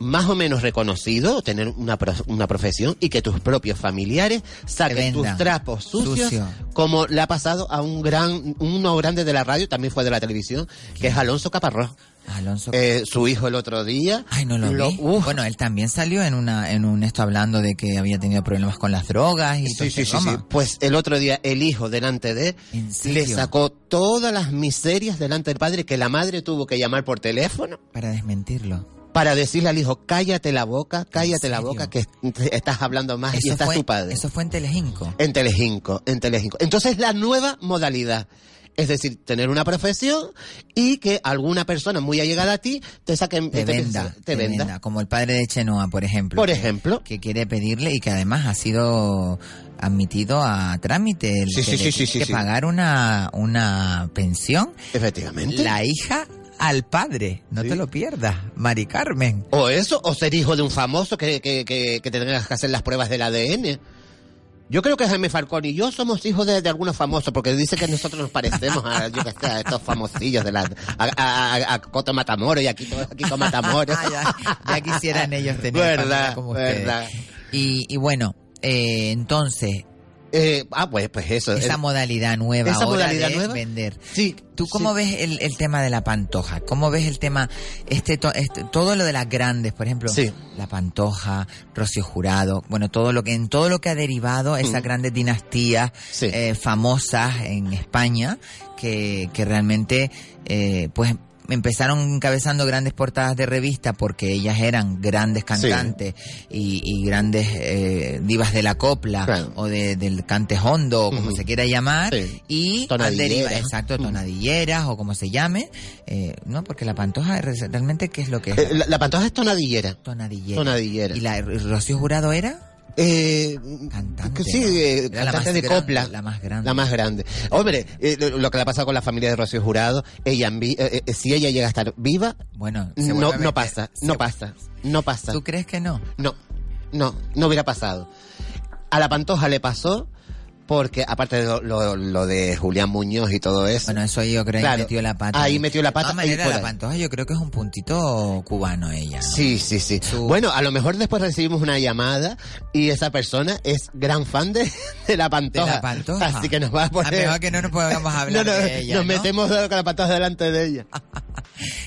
más o menos reconocido, tener una, pro- una profesión y que tus propios familiares saquen tus trapos sucios, Sucio. como le ha pasado a un gran, uno grande de la radio, también fue de la televisión, que es Alonso Caparrós. Alonso Eh, su hijo el otro día. Ay, no lo, vi. Bueno, él también salió en una en un esto hablando de que había tenido problemas con las drogas y todo Sí, sí, este sí, sí. broma. Pues el otro día el hijo delante de ¿En le sacó todas las miserias delante del padre que la madre tuvo que llamar por teléfono Para desmentirlo. Para decirle al hijo, cállate la boca, cállate la boca, que est- estás hablando más y Eso está fue, tu padre. eso fue en Telecinco. En Telecinco, en Telecinco. Entonces la nueva modalidad. Es decir, tener una profesión y que alguna persona muy allegada a ti te saque te te venda, te te venda. venda, como el padre de Chenoa, por ejemplo. Por ejemplo. Que quiere pedirle y que además ha sido admitido a trámite el Sí, que sí, sí, que pagar una, una pensión. Efectivamente. La hija al padre. No te lo pierdas, Mari Carmen. O eso, o ser hijo de un famoso que, que, que, que tengas que hacer las pruebas del ADN. Yo creo que Jaime Falcón y yo somos hijos de, de algunos famosos, porque dice que nosotros nos parecemos a, yo que sé, a estos famosillos de la, a, a, a- Coto Matamoros y a Kiko, a Kiko Matamoros. ya, ya quisieran ellos tener Verdad, como verdad. Y, y bueno, eh, entonces, Eh, ah, pues, pues eso. esa el- modalidad nueva esa ahora modalidad de nueva. vender. Sí. ¿Tú cómo ves el, el tema de la pantoja? ¿Cómo ves el tema, este, to- este- todo lo de las grandes, por ejemplo? Sí. La pantoja, Rocío Jurado, bueno, todo lo que, en todo lo que ha derivado esas Mm. grandes dinastías Sí. eh, famosas en España, que, que realmente, eh, pues, empezaron encabezando grandes portadas de revista porque ellas eran grandes cantantes y, y grandes eh, divas de la copla Claro. o de, del cante hondo o como se quiera llamar Sí. y Tonadilleras. derivado, exacto, tonadilleras o como se llame, eh, ¿no? Porque la pantoja re- realmente ¿qué es lo que es? eh, la, la pantoja es tonadillera. Tonadillera. Tonadillera. ¿Y la Rocío Jurado era? Eh, Cantante, sí, ¿no? eh, cantante de grande, copla. la más grande. La más grande. Hombre, eh, lo, lo que le ha pasado con la familia de Rocío Jurado, ella eh, eh, si ella llega a estar viva, Bueno, no, no pasa, no pasa, no pasa. ¿Tú crees que no? No, no, no hubiera pasado. A la Pantoja le pasó porque, aparte de lo, lo- lo de Julián Muñoz y todo eso. Bueno, eso yo creo que metió la pata. ahí metió la pata De la pantoja yo creo que es un puntito cubano ella. ¿no? Sí, sí, sí. Su- Bueno, a lo mejor después recibimos una llamada y esa persona es gran fan de, de la Pantoja. De la Pantoja. Así que nos va a A poner... mejor que no nos podamos hablar No, no, de ella, nos ¿no? metemos con la Pantoja delante de ella.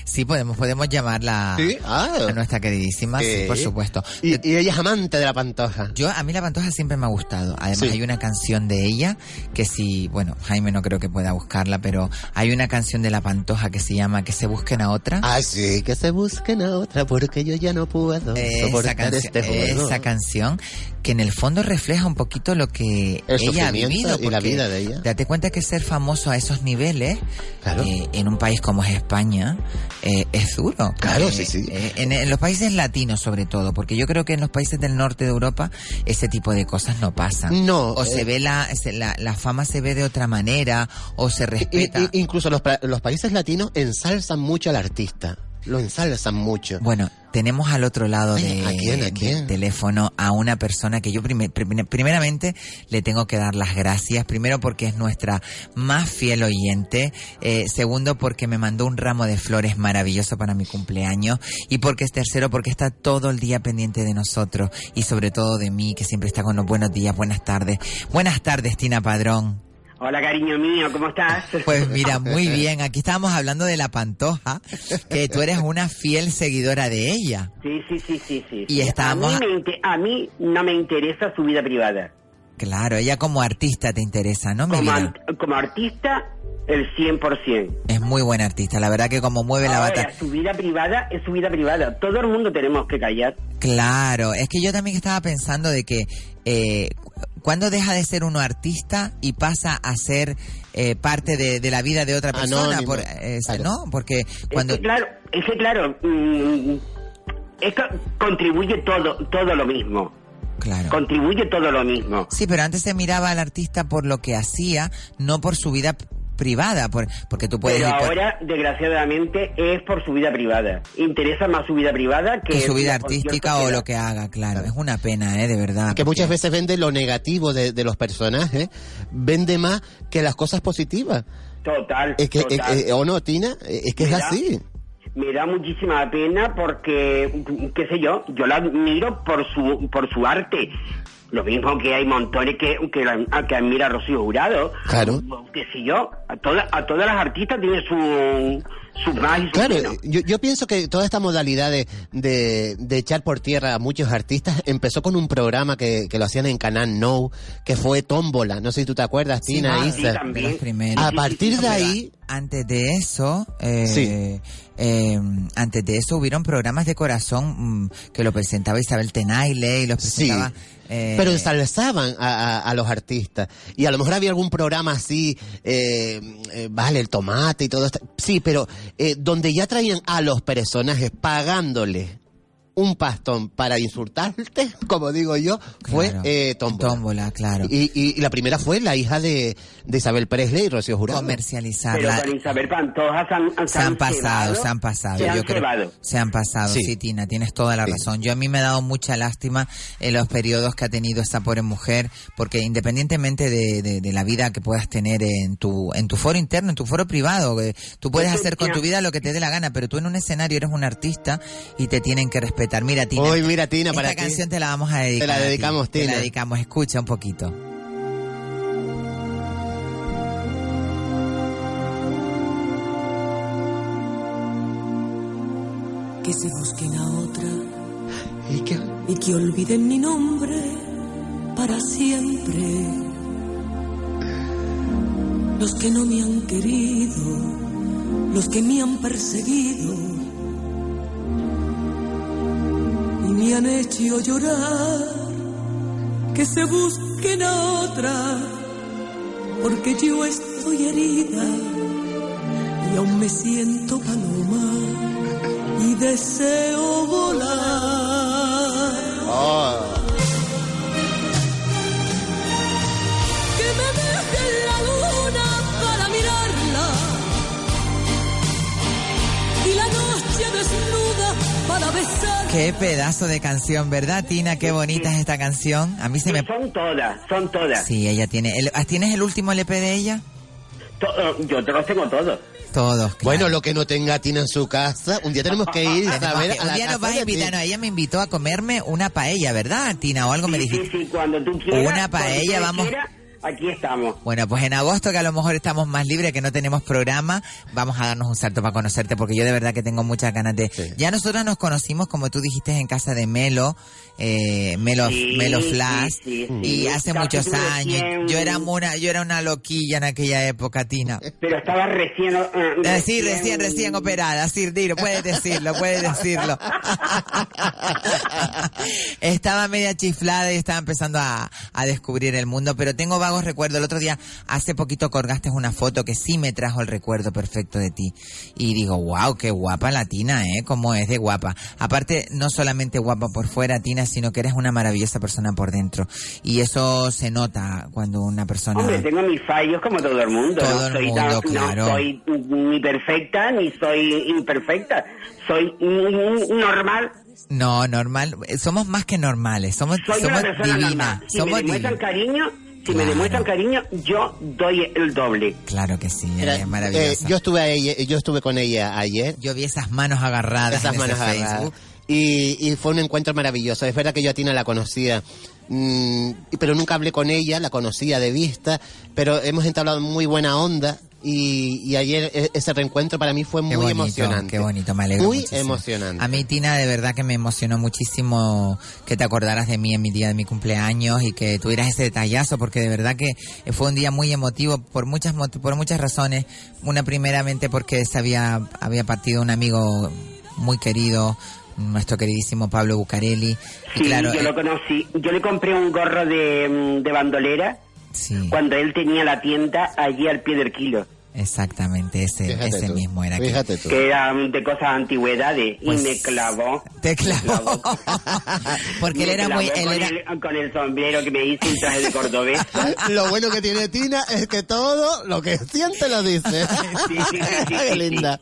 Sí, podemos, podemos llamarla Sí, ah. a nuestra queridísima, sí, Sí. por supuesto. Y, y ella es amante de la Pantoja. Yo, a mí la Pantoja siempre me ha gustado. Además, Sí. hay una canción de ella que si, bueno, Jaime no creo que pueda buscarla, pero hay una canción de la Pantoja que se llama Que se busquen a otra. Ah, sí, que se busquen a otra porque yo ya no puedo esa, soportar canción, este juego. esa canción que en el fondo refleja un poquito lo que El ella ha vivido. y la porque vida de ella. Date cuenta que ser famoso a esos niveles Claro. eh, en un país como es España eh, es duro. Claro, Eh, sí, sí. eh, en, en los países latinos sobre todo, porque yo creo que en los países del norte de Europa ese tipo de cosas no pasan. No, O se ve la, se- la, la fama se ve de otra manera o se respeta. i- incluso los países latinos ensalzan mucho al artista. Lo ensalzan mucho. Bueno, tenemos al otro lado de, ¿a quién, a del teléfono a una persona que yo prime- prim- primeramente le tengo que dar las gracias. Primero porque es nuestra más fiel oyente. Eh, segundo porque me mandó un ramo de flores maravilloso para mi cumpleaños. Y porque es tercero porque está todo el día pendiente de nosotros. Y sobre todo de mí, que siempre está con los buenos días, buenas tardes. Buenas tardes, Tina Padrón. Hola, cariño mío, ¿cómo estás? Pues mira, muy bien. Aquí estábamos hablando de la Pantoja, que tú eres una fiel seguidora de ella. Sí, sí, sí, sí, sí. Y estábamos- A mí, me a mí no me interesa su vida privada. Claro, ella como artista te interesa, ¿no, mi Como, vida? art- como artista, el 100%. Es muy buena artista, la verdad que como mueve la Ahora, bata. su vida privada es su vida privada. Todo el mundo tenemos que callar. Claro, es que yo también estaba pensando de que eh, cuando deja de ser uno artista y pasa a ser eh, parte de, de la vida de otra persona, por, eh, claro. ¿no? Porque cuando... Es que claro, es que claro, mm, contribuye todo, todo lo mismo. Claro. Contribuye todo lo mismo. Sí, pero antes se miraba al artista por lo que hacía, no por su vida privada, por, porque tú puedes Pero ir por- ahora, desgraciadamente, es por su vida privada. Interesa más su vida privada que, que su vida artística o lo que haga, claro. Es una pena, ¿eh? De verdad. que muchas porque- veces vende lo negativo de, de los personajes, vende más que las cosas positivas. Total, Es que, total. es- es- ¿O no, Tina? Es que es así. Me da muchísima pena porque, qué sé yo, yo la admiro por su, por su arte. Lo mismo que hay montones que, que, la- que admira a Rocío Jurado. Claro. Qué sé yo, a, toda- a todas las artistas tiene su, Claro, yo, yo pienso que toda esta modalidad de, de, de echar por tierra a muchos artistas empezó con un programa que, que lo hacían en Canal No, que fue Tómbola. No sé si tú te acuerdas, Sí, Tina, Isa. sí, también. De los primeros. A partir de ahí, Antes de eso, eh, Sí. eh, antes de eso hubieron programas de corazón mm, que lo presentaba Isabel Tenaile y los presentaba... eh, pero ensalzaban a, a- a los artistas. Y a lo mejor había algún programa así, eh, eh, vale, el tomate y todo esto. Sí, pero eh, donde ya traían a los personajes pagándole un pastón para insultarte, como digo yo, fue Claro. eh, Tómbola. Tómbola, claro. Y, y- y la primera fue la hija de, de Isabel Presley y Rocío Jurado. Comercializar. Pero la- con Isabel Pantoja se han, Se han pasado, se han pasado. Se han yo creo- se han pasado, sí. Sí. Tina, tienes toda la razón. Yo a mí me ha dado mucha lástima en los periodos que ha tenido esta pobre mujer, porque independientemente de, de- de la vida que puedas tener en tu, en tu foro interno, en tu foro privado, eh, tú puedes hacer con tu vida lo que te dé la gana, pero tú en un escenario eres un artista y te tienen que respetar. Mira, Tina. Hoy, mira, Tina, esta para ti. canción te la vamos a dedicar. Te la a ti. dedicamos, Te la Tina. dedicamos, escucha un poquito. que se busquen a otra ¿Y qué? y que olviden mi nombre para siempre. Los que no me han querido, los que me han perseguido me han hecho llorar, que se busquen otra, porque yo estoy herida y aún me siento paloma y deseo volar. Que Qué pedazo de canción, ¿verdad, Tina? Qué bonita es esta canción. A mí se me... Son todas, son todas. Sí, ella tiene... el- ¿Tienes el último LP de ella? To- yo te los tengo todos. Todos. Bueno, lo que no tenga Tina en su casa, un día tenemos que ir a ver un la día nos casa vas a invitar, no, ella me invitó a comerme una paella, ¿verdad, Tina? O algo me Sí, dijiste. sí, sí, cuando tú quieras. Una paella, vamos. quieras, aquí estamos. Bueno, pues en agosto, que a lo mejor estamos más libres, que no tenemos programa, vamos a darnos un salto para conocerte, porque yo de verdad que tengo muchas ganas de... Ya nosotros nos conocimos, como tú dijiste, en casa de Melo, eh, Melo, Sí, Melo sí, Flash, sí, sí. y hace muchos años. Yo era una, yo era una loquilla en aquella época, Tina. Pero estaba recién... eh, Eh, sí, recién, recién operada, sí, dilo, puedes decirlo, puedes decirlo. estaba media chiflada y estaba empezando a, a descubrir el mundo, pero tengo vagos recuerdos. El otro día, hace poquito colgaste una foto que sí me trajo el recuerdo perfecto de ti. Y digo, wow, qué guapa la Tina, ¿eh? Cómo es de guapa. Aparte, no solamente guapa por fuera, Tina, sino que eres una maravillosa persona por dentro. Y eso se nota cuando una persona... Hombre, tengo mis fallos como todo el mundo. Todo no el soy, mundo, tan- claro. no soy ni perfecta ni soy imperfecta. Soy normal. No, normal. Somos más que normales. Somos, Soy somos divinas. Si Somos me demuestran cariño, si me demuestran cariño, yo doy el doble. Claro que sí, Era- es eh, maravillosa. yo estuve ahí- yo estuve con ella ayer. Yo vi esas manos agarradas Esas en ese manos agarradas. Facebook. Y, y fue un encuentro maravilloso. Es verdad que yo a Tina la conocía, mm, pero nunca hablé con ella, la conocía de vista, pero hemos entablado muy buena onda. Y, y ayer e- ese reencuentro para mí fue muy Qué bonito, emocionante. qué bonito, me alegro Muy muchísimo. emocionante. A mí, Tina, de verdad que me emocionó muchísimo que te acordaras de mí en mi día de mi cumpleaños y que tuvieras ese detallazo, porque de verdad que fue un día muy emotivo por muchas por muchas razones. Una primeramente porque se había, había partido un amigo muy querido, nuestro queridísimo Pablo Bucarelli. Y Sí, claro, yo eh, lo conocí. Yo le compré un gorro de, mm, de bandolera cuando él tenía la tienda allí al pie del kilo. exactamente, ese, Fíjate ese tú, mismo era. que- Fíjate tú. Que era mm, de cosas antigüedades. Pues, y me clavó. Te clavó. Porque él era muy... Él con, era, el, con el sombrero que me hizo un traje de cordobés. Lo bueno que tiene Tina es que todo lo que siente lo dice. Sí, sí, sí, sí, Qué sí, linda.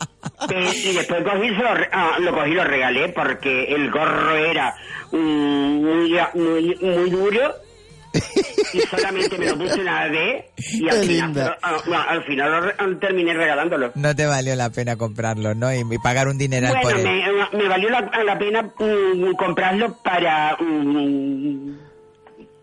Eh, y después cogí, lo, ah, lo cogí y lo regalé porque el gorro era mm, muy, muy, muy duro y solamente me lo puse una vez y al final, ah, ah, al final lo re- terminé regalándolo. no te valió la pena comprarlo, ¿no? Y, pagar un dineral por Bueno, él. me, me valió la, la pena mm, comprarlo para... mm,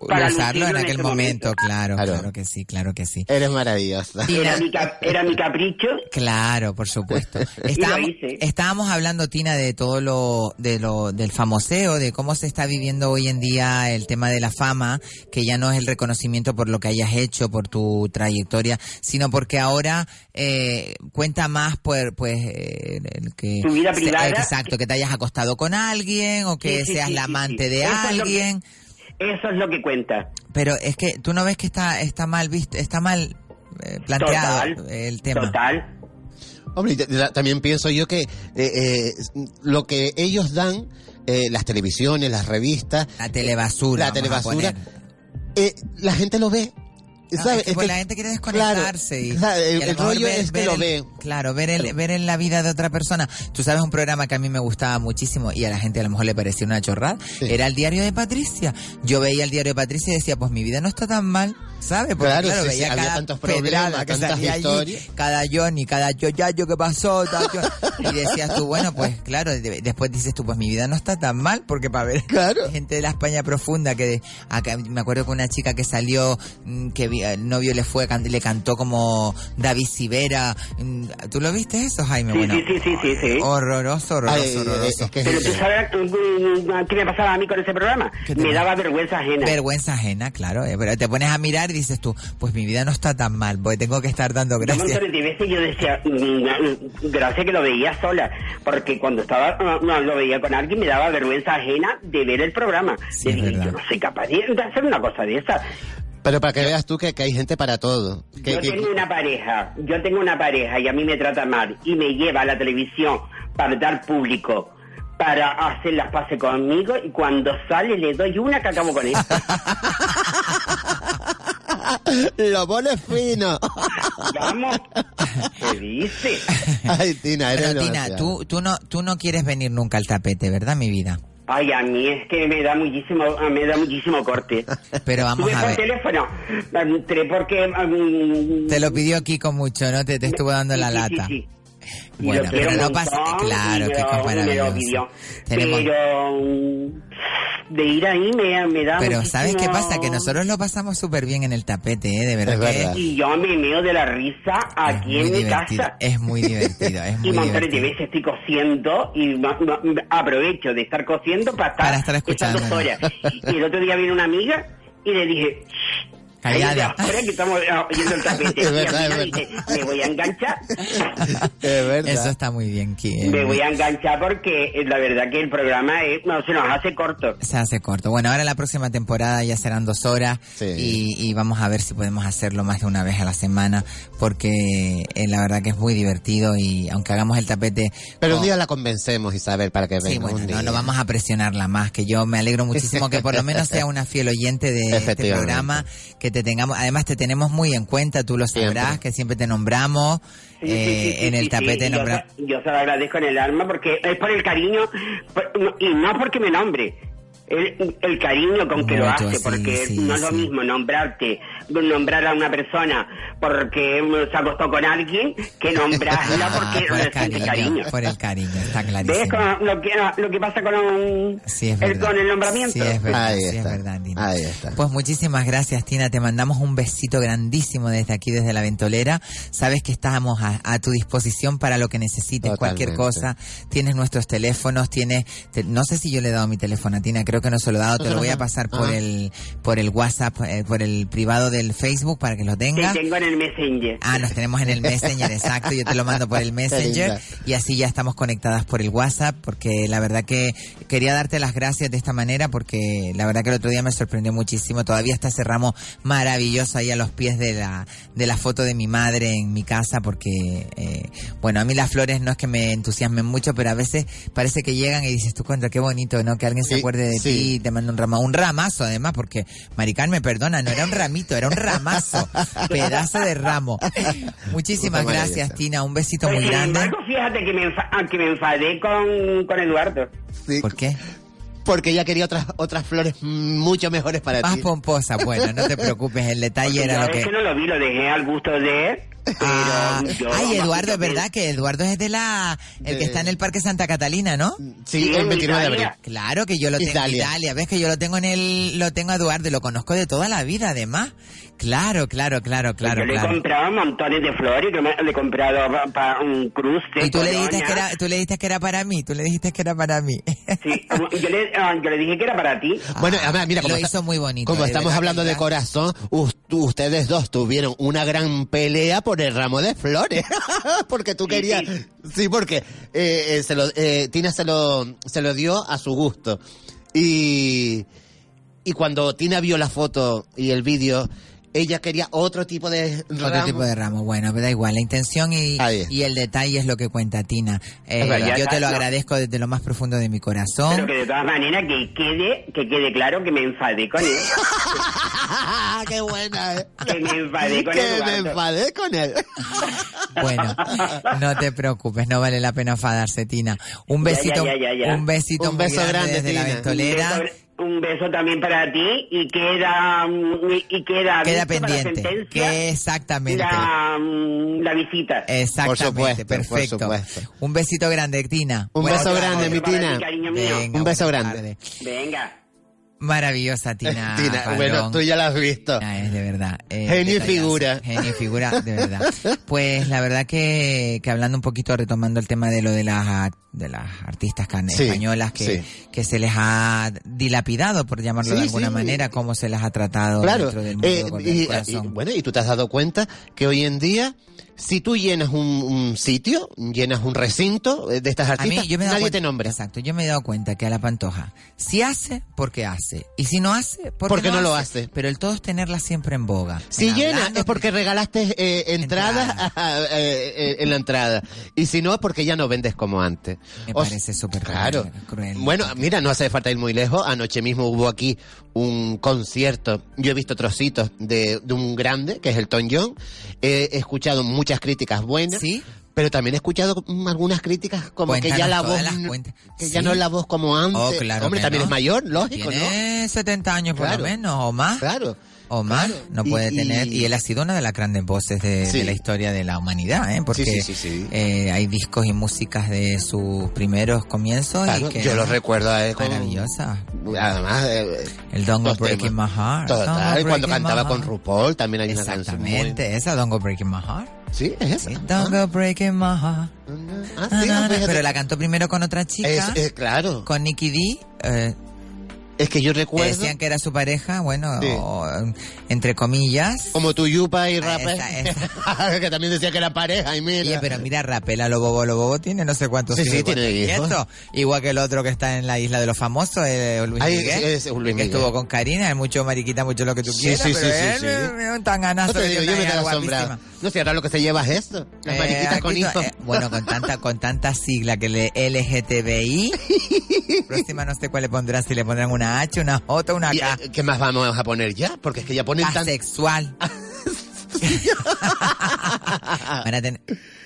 para usarlo en aquel momento, momento. claro, Claro. claro que sí, claro que sí. Eres maravillosa. era, mi, cap- era mi capricho Claro, por supuesto. y lo Estábamos, hice. estábamos hablando, Tina, de todo lo, de lo, del famoseo, de cómo se está viviendo hoy en día el tema de la fama, que ya no es el reconocimiento por lo que hayas hecho, por tu trayectoria, sino porque ahora eh, cuenta más, por, pues, eh, el que... Tu vida se- privada. Exacto, que te hayas acostado con alguien o que Sí, sí, seas sí, la amante sí. de Eso es lo que- alguien. Eso es lo que cuenta. Pero es que tú no ves que está, está mal visto, está mal eh, planteado Total, el tema. Total. Hombre, también pienso yo que eh, eh, lo que ellos dan, eh, las televisiones, las revistas, La telebasura. la telebasura, eh, la gente lo ve. No, ¿sabes? es que pues que- la gente quiere claro, desconectarse y, claro, el- y a lo el rollo es que lo el- ve. Claro, ver el, ver en la vida de otra persona. Tú sabes un programa que a mí me gustaba muchísimo y a la gente a lo mejor le parecía una chorrada. Era el diario de Patricia. Yo veía el diario de Patricia y decía, pues mi vida no está tan mal, ¿sabes? Porque Claro, claro, sí, sí, veía había cada tantos pedrada problemas, que salía allí, historias. cada Johnny, cada yo, ya, yo, ¿qué pasó? Y decías tú, bueno, pues claro, de- después dices tú, pues mi vida no está tan mal, porque para ver gente de la España profunda, que de- acá, me acuerdo que una chica que salió, mm, que vi- el novio le fue, le cantó como David Sivera. mm, ¿Tú lo viste eso, Jaime? Sí, bueno, sí, sí, sí, sí, sí. Horroroso, horroroso, Ay, horroroso. es que- Pero tú sabes mm, qué me pasaba a mí con ese programa. ¿Qué te Me daba vergüenza ajena. Vergüenza ajena, claro. eh, Pero te pones a mirar y dices tú, pues mi vida no está tan mal, porque tengo que estar dando Yo gracias. montones de veces yo decía, mm, gracias que lo veía sola, porque cuando estaba, no, no, lo veía con alguien me daba vergüenza ajena de ver el programa. Sí, de es decir, verdad. yo no soy capaz de, de hacer una cosa de esa. Pero para que veas tú que, que hay gente para todo. Que, Yo que- tengo una pareja, yo tengo una pareja y a mí me trata mal y me lleva a la televisión para dar público, para hacer las paces conmigo y cuando sale le doy una que acabo con él. Lo pones fino. Vamos, ¿qué dice? Ay, Tina, eres Pero Tina, tú, no, tú no quieres venir nunca al tapete, ¿verdad, mi vida? Ay, a mí es que me da muchísimo, me da muchísimo corte. Pero vamos Tuve a por ver. teléfono, entré porque... mm, Te lo pidió Kiko mucho, ¿no? Te, te estuvo dando la sí, lata. sí. Bueno, pero no pasa. Claro, Kiko es maravilloso. Tenemos- Pero de ir ahí me, me da Pero ¿sabes qué pasa? Que nosotros lo pasamos súper bien en el tapete, ¿eh? De verdad Es que verdad. Y yo me meo de la risa aquí en mi divertido. casa. Es muy divertido, es muy Y montones de divertido. veces estoy cosiendo y ma- ma- aprovecho de estar cosiendo para estar, Para estar estas dos escuchando. horas. Y el otro día vino una amiga y le dije, Callada. Ahora que estamos ah, oyendo el tapete. Es verdad, es dice, me voy a enganchar. Es verdad. Eso está muy bien. Que, Me voy a enganchar porque eh, la verdad que el programa es, no, se nos hace corto. Se hace corto. Bueno, ahora la próxima temporada ya serán dos horas y, y vamos a ver si podemos hacerlo más de una vez a la semana porque eh, la verdad que es muy divertido y aunque hagamos el tapete... Pero con- un día la convencemos, Isabel, para que venga Sí, bueno, un no, día. no vamos a presionarla más, que yo me alegro muchísimo que por lo menos sea una fiel oyente de este programa, que te tengamos, además te tenemos muy en cuenta, tú lo sabrás, Siempre. que siempre te nombramos, Sí, eh, sí, sí, en el tapete sí, yo Yo se lo agradezco en el alma porque es por el cariño por- no- y no porque me nombre. El, el cariño con que lo hace, porque no es lo mismo nombrarte, nombrar a una persona porque se acostó con alguien, que nombrarla porque Ah, por el siente cariño, cariño. por el cariño, está ¿Ves clarísimo. con lo que, lo que pasa con, un- Sí, es el, con el nombramiento? Sí, es verdad, Ahí sí, es está. verdad, Tina. Ahí está. Pues muchísimas gracias, Tina. Te mandamos un besito grandísimo desde aquí, desde la ventolera. Sabes que estamos a, a tu disposición para lo que necesites, cualquier cosa. Tienes nuestros teléfonos, tienes, te- no sé si yo le he dado mi teléfono a Tina, creo que no se lo he dado, te lo voy a pasar por el, por el WhatsApp, eh, por el privado del Facebook para que lo Te tengas. tengo en el Messenger. Ah, nos tenemos en el Messenger, exacto. Yo te lo mando por el Messenger y así ya estamos conectadas por el WhatsApp porque la verdad que quería darte las gracias de esta manera porque la verdad que el otro día me sorprendió muchísimo. Todavía está ese ramo maravilloso ahí a los pies de la, de la foto de mi madre en mi casa porque, eh, bueno, a mí las flores no es que me entusiasmen mucho, pero a veces parece que llegan y dices tú contra qué bonito, ¿no? Que alguien se acuerde de ti y te manda un ramo, un ramazo además porque Maricar me perdona, no era un ramito, era un ramazo, pedazo de ramo. Muchísimas gracias, esa. Tina. Un besito Pero muy sin grande. embargo, fíjate que me, enfa- ah, que me enfadé con, con Eduardo. ¿Por qué? Porque ella quería otras otras flores mucho mejores para Más ti. pomposa, bueno, no te preocupes, el detalle Porque era lo es que... que no lo vi, lo dejé al gusto de él. Pero Ah, yo- ay, Eduardo, es verdad que Eduardo es de la... El que está en el Parque Santa Catalina, ¿no? Sí, el 29 de abril. Claro que yo lo tengo Italia. Italia. Ves que yo lo tengo en el... Lo tengo a Eduardo y lo conozco de toda la vida, además. Claro, claro, claro, claro, yo le he claro. comprado montones de flores, que me- le he comprado para un cruce. Y tú le dijiste que era, tú le dijiste que era para mí, tú le dijiste que era para mí. Sí, yo, le, ah, yo le dije que era para ti. Bueno, además, mira, como, lo está- hizo muy bonito. como estamos verdad, hablando de corazón, us- ustedes dos tuvieron una gran pelea por el ramo de flores. porque tú querías... Sí, porque eh, eh, se lo, eh, Tina se lo, se lo dio a su gusto. Y, y cuando Tina vio la foto y el vídeo, ella quería otro tipo de ramo. Otro tipo de ramo, bueno, pero da igual, la intención y, y el detalle es lo que cuenta Tina. Eh, yo te lo no. agradezco desde lo más profundo de mi Pero corazón. que de todas maneras que quede, que quede claro que me enfadé con él. ¡Qué buena! eh. Que me enfadé con Que Eduardo. me enfadé con él. Bueno, no te preocupes, no vale la pena enfadarse, Tina. Un besito, ya, ya, ya. un besito Un muy beso grande, grande, desde la Tina. ventolera. Un beso, también para ti y queda mm, y, queda Queda pendiente. sentencia Que exactamente. la, mm, la visita. Exactamente, Por supuesto, perfecto. por supuesto. Un besito grande, Tina. Un Buenas beso grande, mi ti, Tina. cariño mío. Venga, Un beso grande. Venga. Maravillosa, Tina. Tina, Padrón. bueno, tú ya la has visto. Ah, es de verdad. eh, Genio y figura. Genio y figura, de verdad. Pues la verdad que, que hablando un poquito, retomando el tema de lo de las, de las artistas can- Sí, españolas que, sí. que se les ha dilapidado, por llamarlo de alguna manera, cómo se les ha tratado Claro. dentro del mundo eh, con y, el y, corazón. bueno, y tú te has dado cuenta que hoy en día, si tú llenas un, un sitio, llenas un recinto eh, de estas A mí, artistas, yo me nadie cuenta- te nombra. Exacto, yo me he dado cuenta que a la pantoja, si hace, porque hace. Y si no hace, porque, Porque no lo hace. Pero el todo es tenerla siempre en boga. Si En llena hablando, es porque regalaste eh, entradas eh, eh, en la entrada. Y si no es porque ya no vendes como antes. Me O- parece súper Claro. cruel. Bueno, mira, no hace falta ir muy lejos. Anoche mismo hubo aquí un concierto. Yo he visto trocitos de, de un grande, que es el Tom John. He escuchado muchas críticas buenas. Sí. Pero también he escuchado algunas críticas como que ya la voz, que ya no es la voz como antes. Oh, claro Hombre, también no. es mayor, lógico, ¿no? Tiene 70 años por Claro. lo menos, o más. Claro. O más, no Y- puede y- tener. Y él ha sido una de las grandes voces de, Sí. de la historia de la humanidad, ¿eh? Porque Sí, sí, eh, hay discos y músicas de sus primeros comienzos. Claro, y que yo lo recuerdo a él con- Maravillosa. Además, eh, El Don't Go los Breaking. My Heart. Total, Go cuando cantaba con. RuPaul también hay una canción muy... Exactamente, esa Don't Go Breaking My Heart. Sí, es esa. Don't Go Breaking My Heart. Ah, sí, ah, pero la cantó primero con otra chica. Es- es- claro. Con Nicky D. eh, Es que yo recuerdo... Decían que era su pareja, bueno, Sí. o, entre comillas. Como tu Yupa y Ah, Rapel. que también decía que era pareja y mira. Oye, pero mira, Rapela lo bobo, lo bobo tiene no sé cuántos Sí, hijos, sí, tiene hijos. Igual que el otro que está en la isla de los famosos, eh, Luis Ay, Miguel. sí, es Luis que Miguel. estuvo con Karina, es mucho mariquita, mucho lo que tú Sí, quieras, sí, pero sí, sí, él sí. es un tan ganazo No te digo, yo me quedo asombrado. No sé, ahora lo que se lleva es esto. Las Eh, mariquitas con hijos. eh, bueno, con tanta, con tanta sigla que le LGTBI. próxima no sé cuál le pondrán, si le pondrán una H, una J, una ¿Y, K. eh, ¿Qué más vamos a poner ya? Porque es que ya ponen tan... Asexual. Van a tener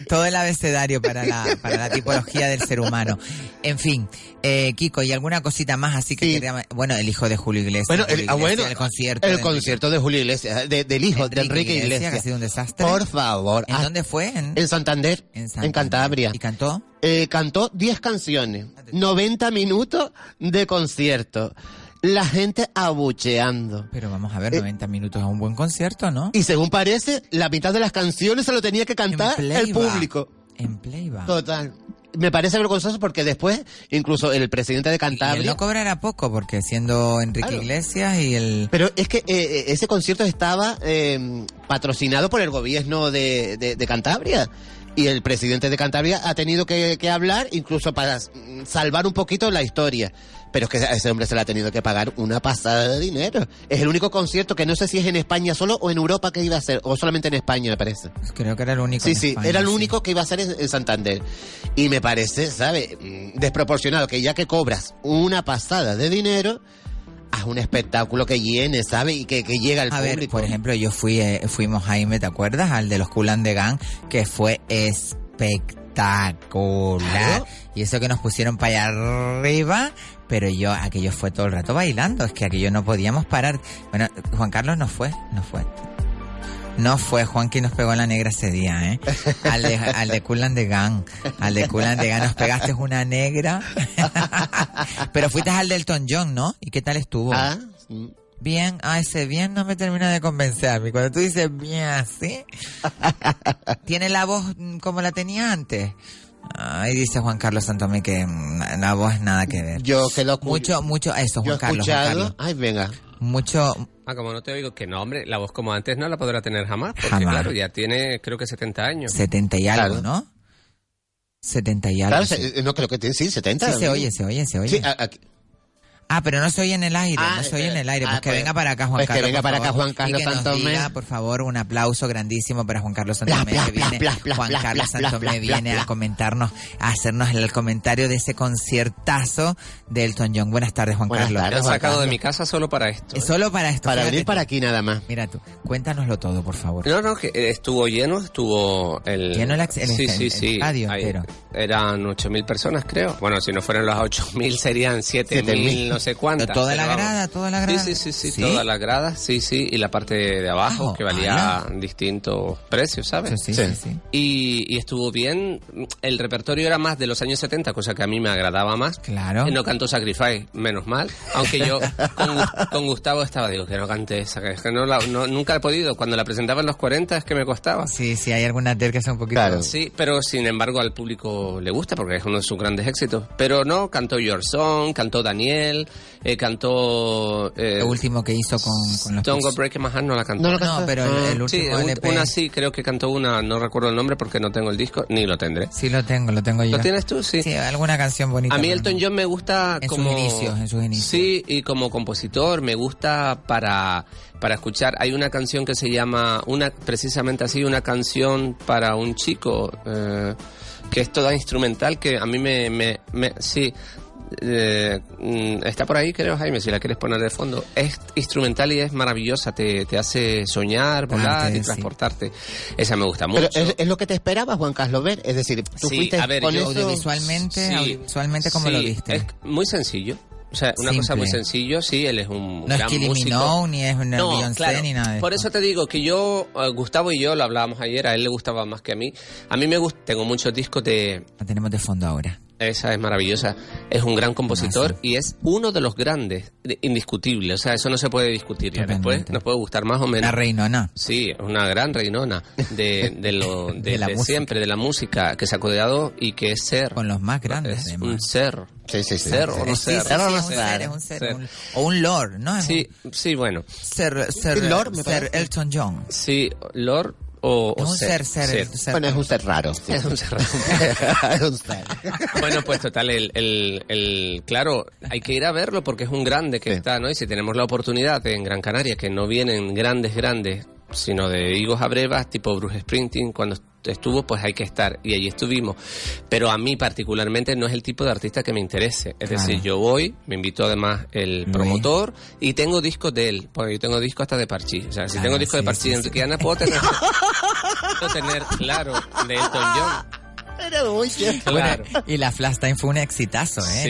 todo el abecedario para la, para la tipología del ser humano. En fin, eh, Kiko, ¿y alguna cosita más así que quería- Bueno, el hijo de Julio Iglesias. Bueno, el, ah, Iglesias, bueno, el concierto. El de- concierto de Julio Iglesias, de- del hijo de Enrique Iglesias. que ha sido un desastre. Por favor. ¿En Ah, dónde fue? En, En Santander, en, Santander. Cantabria. ¿Y cantó? Eh, cantó 10 canciones, 90 minutos de concierto. La gente abucheando. Pero vamos a ver, Eh, 90 minutos a un buen concierto, ¿no? Y según parece, la mitad de las canciones se lo tenía que cantar el público. En playback. Total. Me parece vergonzoso porque después, incluso el presidente de Y él Cantabria... no cobrará poco, porque siendo Enrique Claro. Iglesias y el... Pero es que eh, eh, ese concierto estaba eh, patrocinado por el gobierno de, de- de Cantabria. Y el presidente de Cantabria ha tenido que, que hablar incluso para mm, salvar un poquito la historia. Pero es que a ese hombre se le ha tenido que pagar una pasada de dinero. Es el único concierto que no sé si es en España solo o en Europa que iba a ser. O solamente en España, me parece. Creo que era el único Sí, en sí, España, era el sí. único que iba a ser en, en Santander. Y me parece, ¿sabe? Mm, Desproporcionado que ya que cobras una pasada de dinero, haz un espectáculo que llene, ¿sabe? Y que, que llega al A ver, por ejemplo, yo fui, eh, fuimos Jaime, ¿te acuerdas? Al de los Kulan de Gang, que fue espectacular. Claro. Y eso que nos pusieron para allá arriba, pero yo, aquello fue todo el rato bailando, es que aquello no podíamos parar. Bueno, Juan Carlos no fue, no fue. No fue, Juan quien nos pegó la negra ese día, ¿eh? Al de, al de de Gang. Al de Kulan de Gang nos pegaste una negra. Pero fuiste al del Elton John, ¿no? ¿Y qué tal estuvo? Ah. Bien, ah, ese bien no me termina de convencer a mí. Cuando tú dices bien así, tiene la voz como la tenía antes. Ahí dice Juan Carlos Santomé que mm, la voz nada que ver. Yo que lo Mucho, mucho, eso, Juan Carlos, Juan. Carlos. Ay, venga. Mucho, Ah, como no te oigo, que no, hombre, la voz como antes no la podrá tener jamás, porque Jamás. claro, ya tiene creo que 70 años. 70 y algo, Claro. ¿no? 70 y algo. Claro, sí. se- no creo que tiene, sí, 70. Sí, se oye, se oye, se oye. Sí, aquí- Ah, pero no se oye en el aire, Ah, no se oye en eh, el aire. ah, Pues que pues- venga para acá Juan pues que Carlos. venga por para acá Juan Carlos que Santomé. por favor, un aplauso grandísimo para Juan Carlos Santomé, bla, que bla, viene, bla, bla, Juan bla, Carlos Santomé viene bla. a comentarnos, a hacernos el comentario de ese conciertazo de Elton John. Buenas tardes, Juan Buenas Carlos. Tardes. han Juan sacado de mi casa solo para esto. Es Solo para esto. Para venir para aquí nada más. Mira tú, cuéntanoslo todo, por favor. No, no, que estuvo lleno, estuvo el... Lleno el ex- el sí, sí, el sí. estadio Ahí entero. Eran 8.000 personas, creo. Bueno, si no fueran las 8.000 serían 7.000, 7.000. no sé cuántas. Toda pero la vamos. grada, toda la grada. Sí, sí, sí, sí, ¿Sí? toda la grada, sí, sí, y la parte de abajo, Abajo, que valía ala. distintos precios, ¿sabes? Sí, sí, sí, sí. Y, y estuvo bien. El repertorio era más de los años 70, cosa que a mí me agradaba más. Claro. Y no cantó Sacrifice, menos mal. Aunque yo con, con Gustavo estaba, digo, que no cante esa, que no la- no- nunca he podido. Cuando la presentaba en los 40 es que me costaba. Sí, sí, hay algunas de él que son un poquito... Claro. Sí, pero sin embargo al público le gusta porque es uno de sus grandes éxitos. Pero no, cantó Your Song, cantó Daniel, eh, cantó... Eh, Lo último que hizo con, con los Don't Go. Breaking My Heart no la cantó. No lo No, cantó. pero el, el Sí, último un- LP... una sí, creo que cantó una, no recuerdo el nombre porque no tengo el disco, ni lo tendré. Sí, lo tengo, lo tengo yo. ¿Lo tienes tú? Sí. Sí, alguna canción bonita. A mí Elton no. John me gusta En sus como... inicios, en sus inicios. Sí, y como compositor me gusta para, para escuchar. Hay una canción que se llama, una precisamente así, una canción para un chico, eh, que es toda instrumental, que a mí me... me, me- sí, eh, mm, está por ahí, creo, Jaime, si la quieres poner de fondo. Es instrumental y es maravillosa, te, te hace soñar, volar Arte, y sí. transportarte. Esa me gusta mucho. Pero es, es lo que te esperaba, Juan Carlos, ver. Es decir, tú Sí, fuiste a ver, con yo- eso... Audiovisualmente, Sí, audiovisualmente, ¿cómo lo sí, viste? Es muy sencillo. O sea, una cosa Simple. muy sencillo, sí, él es un No es gran Kylie músico. Minogue, ni es una No, Beyoncé, claro. ni nada de Por esto. eso te digo que yo, eh, Gustavo y yo lo hablábamos ayer, a él le gustaba más que a mí. A mí me gusta, tengo muchos discos de... Lo tenemos de fondo ahora. Esa es maravillosa. Es un gran compositor y es uno de los grandes, de- indiscutible. O sea, eso no se puede discutir. Ya después nos puede gustar más o menos. La reinona. Sí, una gran reinona de, de lo de, De la de música. siempre, de la música que se ha codeado y que es ser. Con los más grandes. Es un ser. Sí, sí, sí. Ser o no Sí, ser. ser, es un ser, un- o un lord, ¿no? Es Sí, sí, bueno. Ser, Lord, me ser. Elton John. Sí, Lord o, Es o un ser, ser, ser. Bueno, es un ser raro. sí. Es un ser raro. es un ser. Bueno, pues total, el, el, el- claro, hay que ir a verlo porque es un grande que está, ¿no? Y si tenemos la oportunidad en Gran Canaria, que no vienen grandes, grandes, sino de higos a brevas, tipo Bruce Sprinting, cuando estuvo, pues hay que estar. Y allí estuvimos. Pero a mí particularmente no es el tipo de artista que me interese. Es Claro. decir, yo voy, me invitó además el Luis. promotor y tengo discos de él, porque yo tengo discos hasta de Parchís. O sea, si tengo discos sí, de Parchís sí, de sí. Enrique Ana, puedo tener, puedo tener, claro, de Elton John. Era muy cierto. Claro. Bueno, y la Flash Time fue un exitazo, ¿eh?